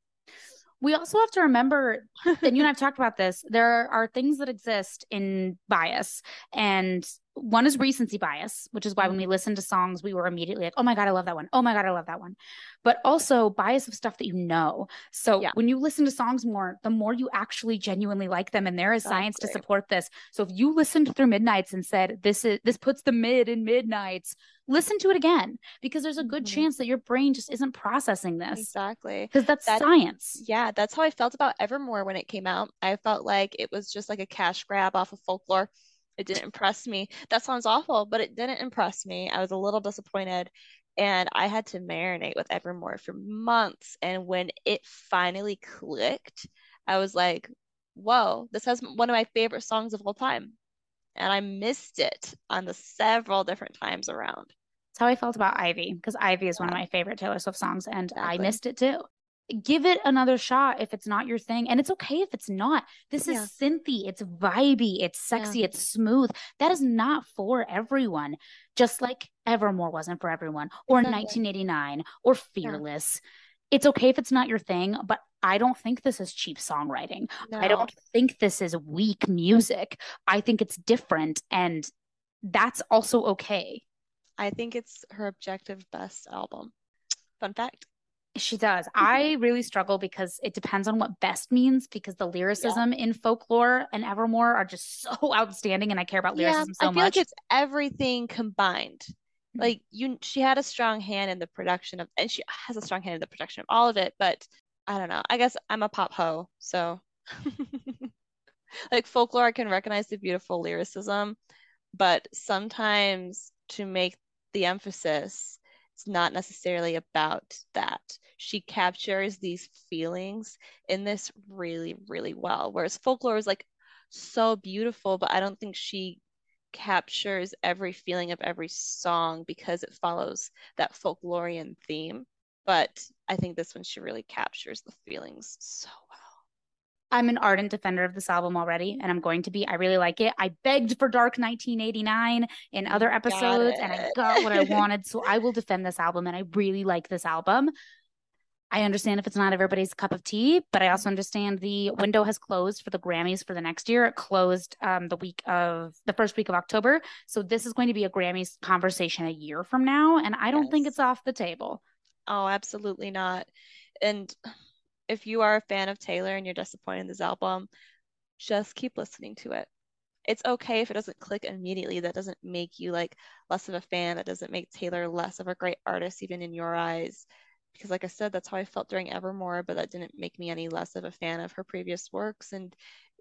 B: We also have to remember, and you and I've talked about this, there are things that exist in bias. And one is recency bias, which is why when we listen to songs, we were immediately like, oh my God, I love that one. Oh my God, I love that one. But also bias of stuff that you know. So
A: Yeah.
B: when you listen to songs more, the more you actually genuinely like them. And there is science to support this. So if you listened through Midnights and said, this is this puts the mid in Midnights, listen to it again because there's a good
A: Mhm.
B: chance that your brain just isn't processing this.
A: Exactly.
B: Because that's
A: That-
B: science.
A: Yeah, that's how I felt about Evermore when it came out. I felt like it was just like a cash grab off of folklore. It didn't impress me. That sounds awful, but it didn't impress me. I was a little disappointed. And I had to marinate with Evermore for months. And when it finally clicked, I was like, whoa, this has one of my favorite songs of all time. And I missed it on the several different times around.
B: That's how I felt about Ivy because Ivy is one of my favorite Taylor Swift songs, and I missed it too. Give it another shot if it's not your thing, and it's okay if it's not. This is
A: Yeah.
B: synthy, it's vibey, it's sexy, it's smooth. That is not for everyone. Just like Evermore wasn't for everyone, or
A: Exactly.
B: 1989, or Fearless. It's okay if it's not your thing, but I don't think this is cheap songwriting. I don't think this is weak music. I think it's different, and that's also okay.
A: I think it's her objective best album. Fun fact.
B: She does. I really struggle because it depends on what best means because the lyricism in folklore and Evermore are just so outstanding and I care about
A: Yeah,
B: lyricism so much.
A: I feel
B: much.
A: like it's everything combined.
B: Mhm.
A: Like you, she had a strong hand in the production of, and she has a strong hand in the production of all of it. But I don't know. I guess I'm a pop hoe, so like folklore, I can recognize the beautiful lyricism, but sometimes to make the emphasis, it's not necessarily about that. She captures these feelings in this really, really well. Whereas folklore is like so beautiful, but I don't think she captures every feeling of every song because it follows that folklorian theme. But I think this one she really captures the feelings so.
B: I'm an ardent defender of this album already and I'm going to be. I really like it. I begged for Dark 1989 in other episodes and I got what I wanted. So I will defend this album and I really like this album. I understand if it's not everybody's cup of tea, but I also understand the window has closed for the Grammys for the next year. It closed um, the week of the first week of October. So this is going to be a Grammys conversation a year from now. And I don't think it's off the table.
A: Oh, absolutely not. And if you are a fan of Taylor and you're disappointed in this album, just keep listening to it. It's okay if it doesn't click immediately. That doesn't make you like less of a fan. That doesn't make Taylor less of a great artist, even in your eyes. Because, like I said, that's how I felt during Evermore, but that didn't make me any less of a fan of her previous works. And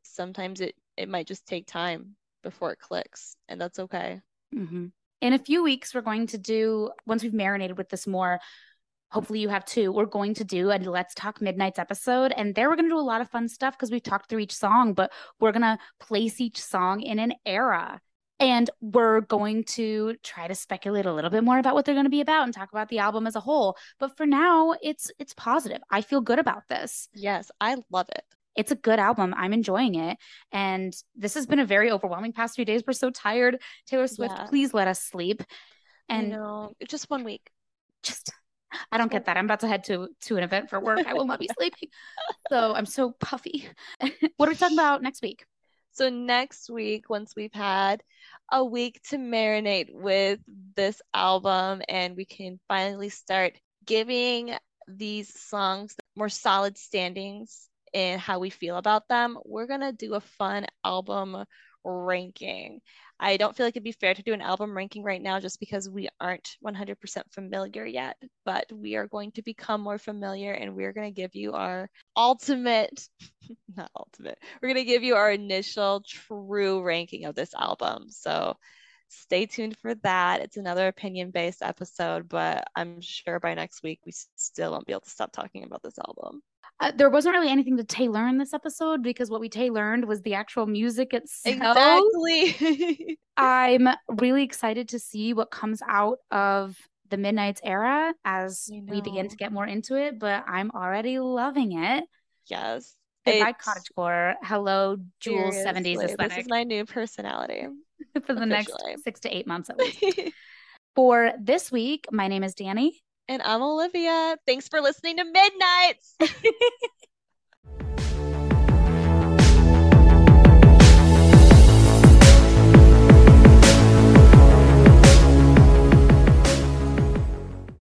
A: sometimes it it might just take time before it clicks, and that's okay.
B: Mm-hmm. In a few weeks, we're going to do, once we've marinated with this more, hopefully you have too, we're going to do a Let's Talk Midnights episode. And there we're going to do a lot of fun stuff because we've talked through each song, but we're going to place each song in an era. And we're going to try to speculate a little bit more about what they're going to be about and talk about the album as a whole. But for now, it's it's positive. I feel good about this.
A: Yes, I love it
B: it's a good album. I'm enjoying it. And this has been a very overwhelming past few days. We're so tired. Taylor Swift,
A: Yeah.
B: please let us sleep.
A: And
B: And
A: no, just one week.
B: just I don't get that. I'm about to head to to an event for work. I will not be sleeping. So I'm so puffy. what are we talking about next week?
A: So next week, once we've had a week to marinate with this album and we can finally start giving these songs more solid standings in how we feel about them, we're gonna do a fun album ranking. I don't feel like it'd be fair to do an album ranking right now just because we aren't 100% familiar yet, but we are going to become more familiar and we're going to give you our ultimate, not ultimate, we're going to give you our initial true ranking of this album. So stay tuned for that. It's another opinion based episode, but I'm sure by next week we still won't be able to stop talking about this album.
B: Uh, there wasn't really anything to Tay learn this episode because what we Tay learned was the actual music itself.
A: Exactly.
B: I'm really excited to see what comes out of the Midnight's era as we begin to get more into it, but I'm already loving it.
A: yes. It's-
B: cottagecore. Hello, Jules 70s
A: seriously, This is my new personality.
B: for the next six to eight months at least. For this week, my name is Dani.
A: And I'm Olivia. Thanks for listening to Midnights.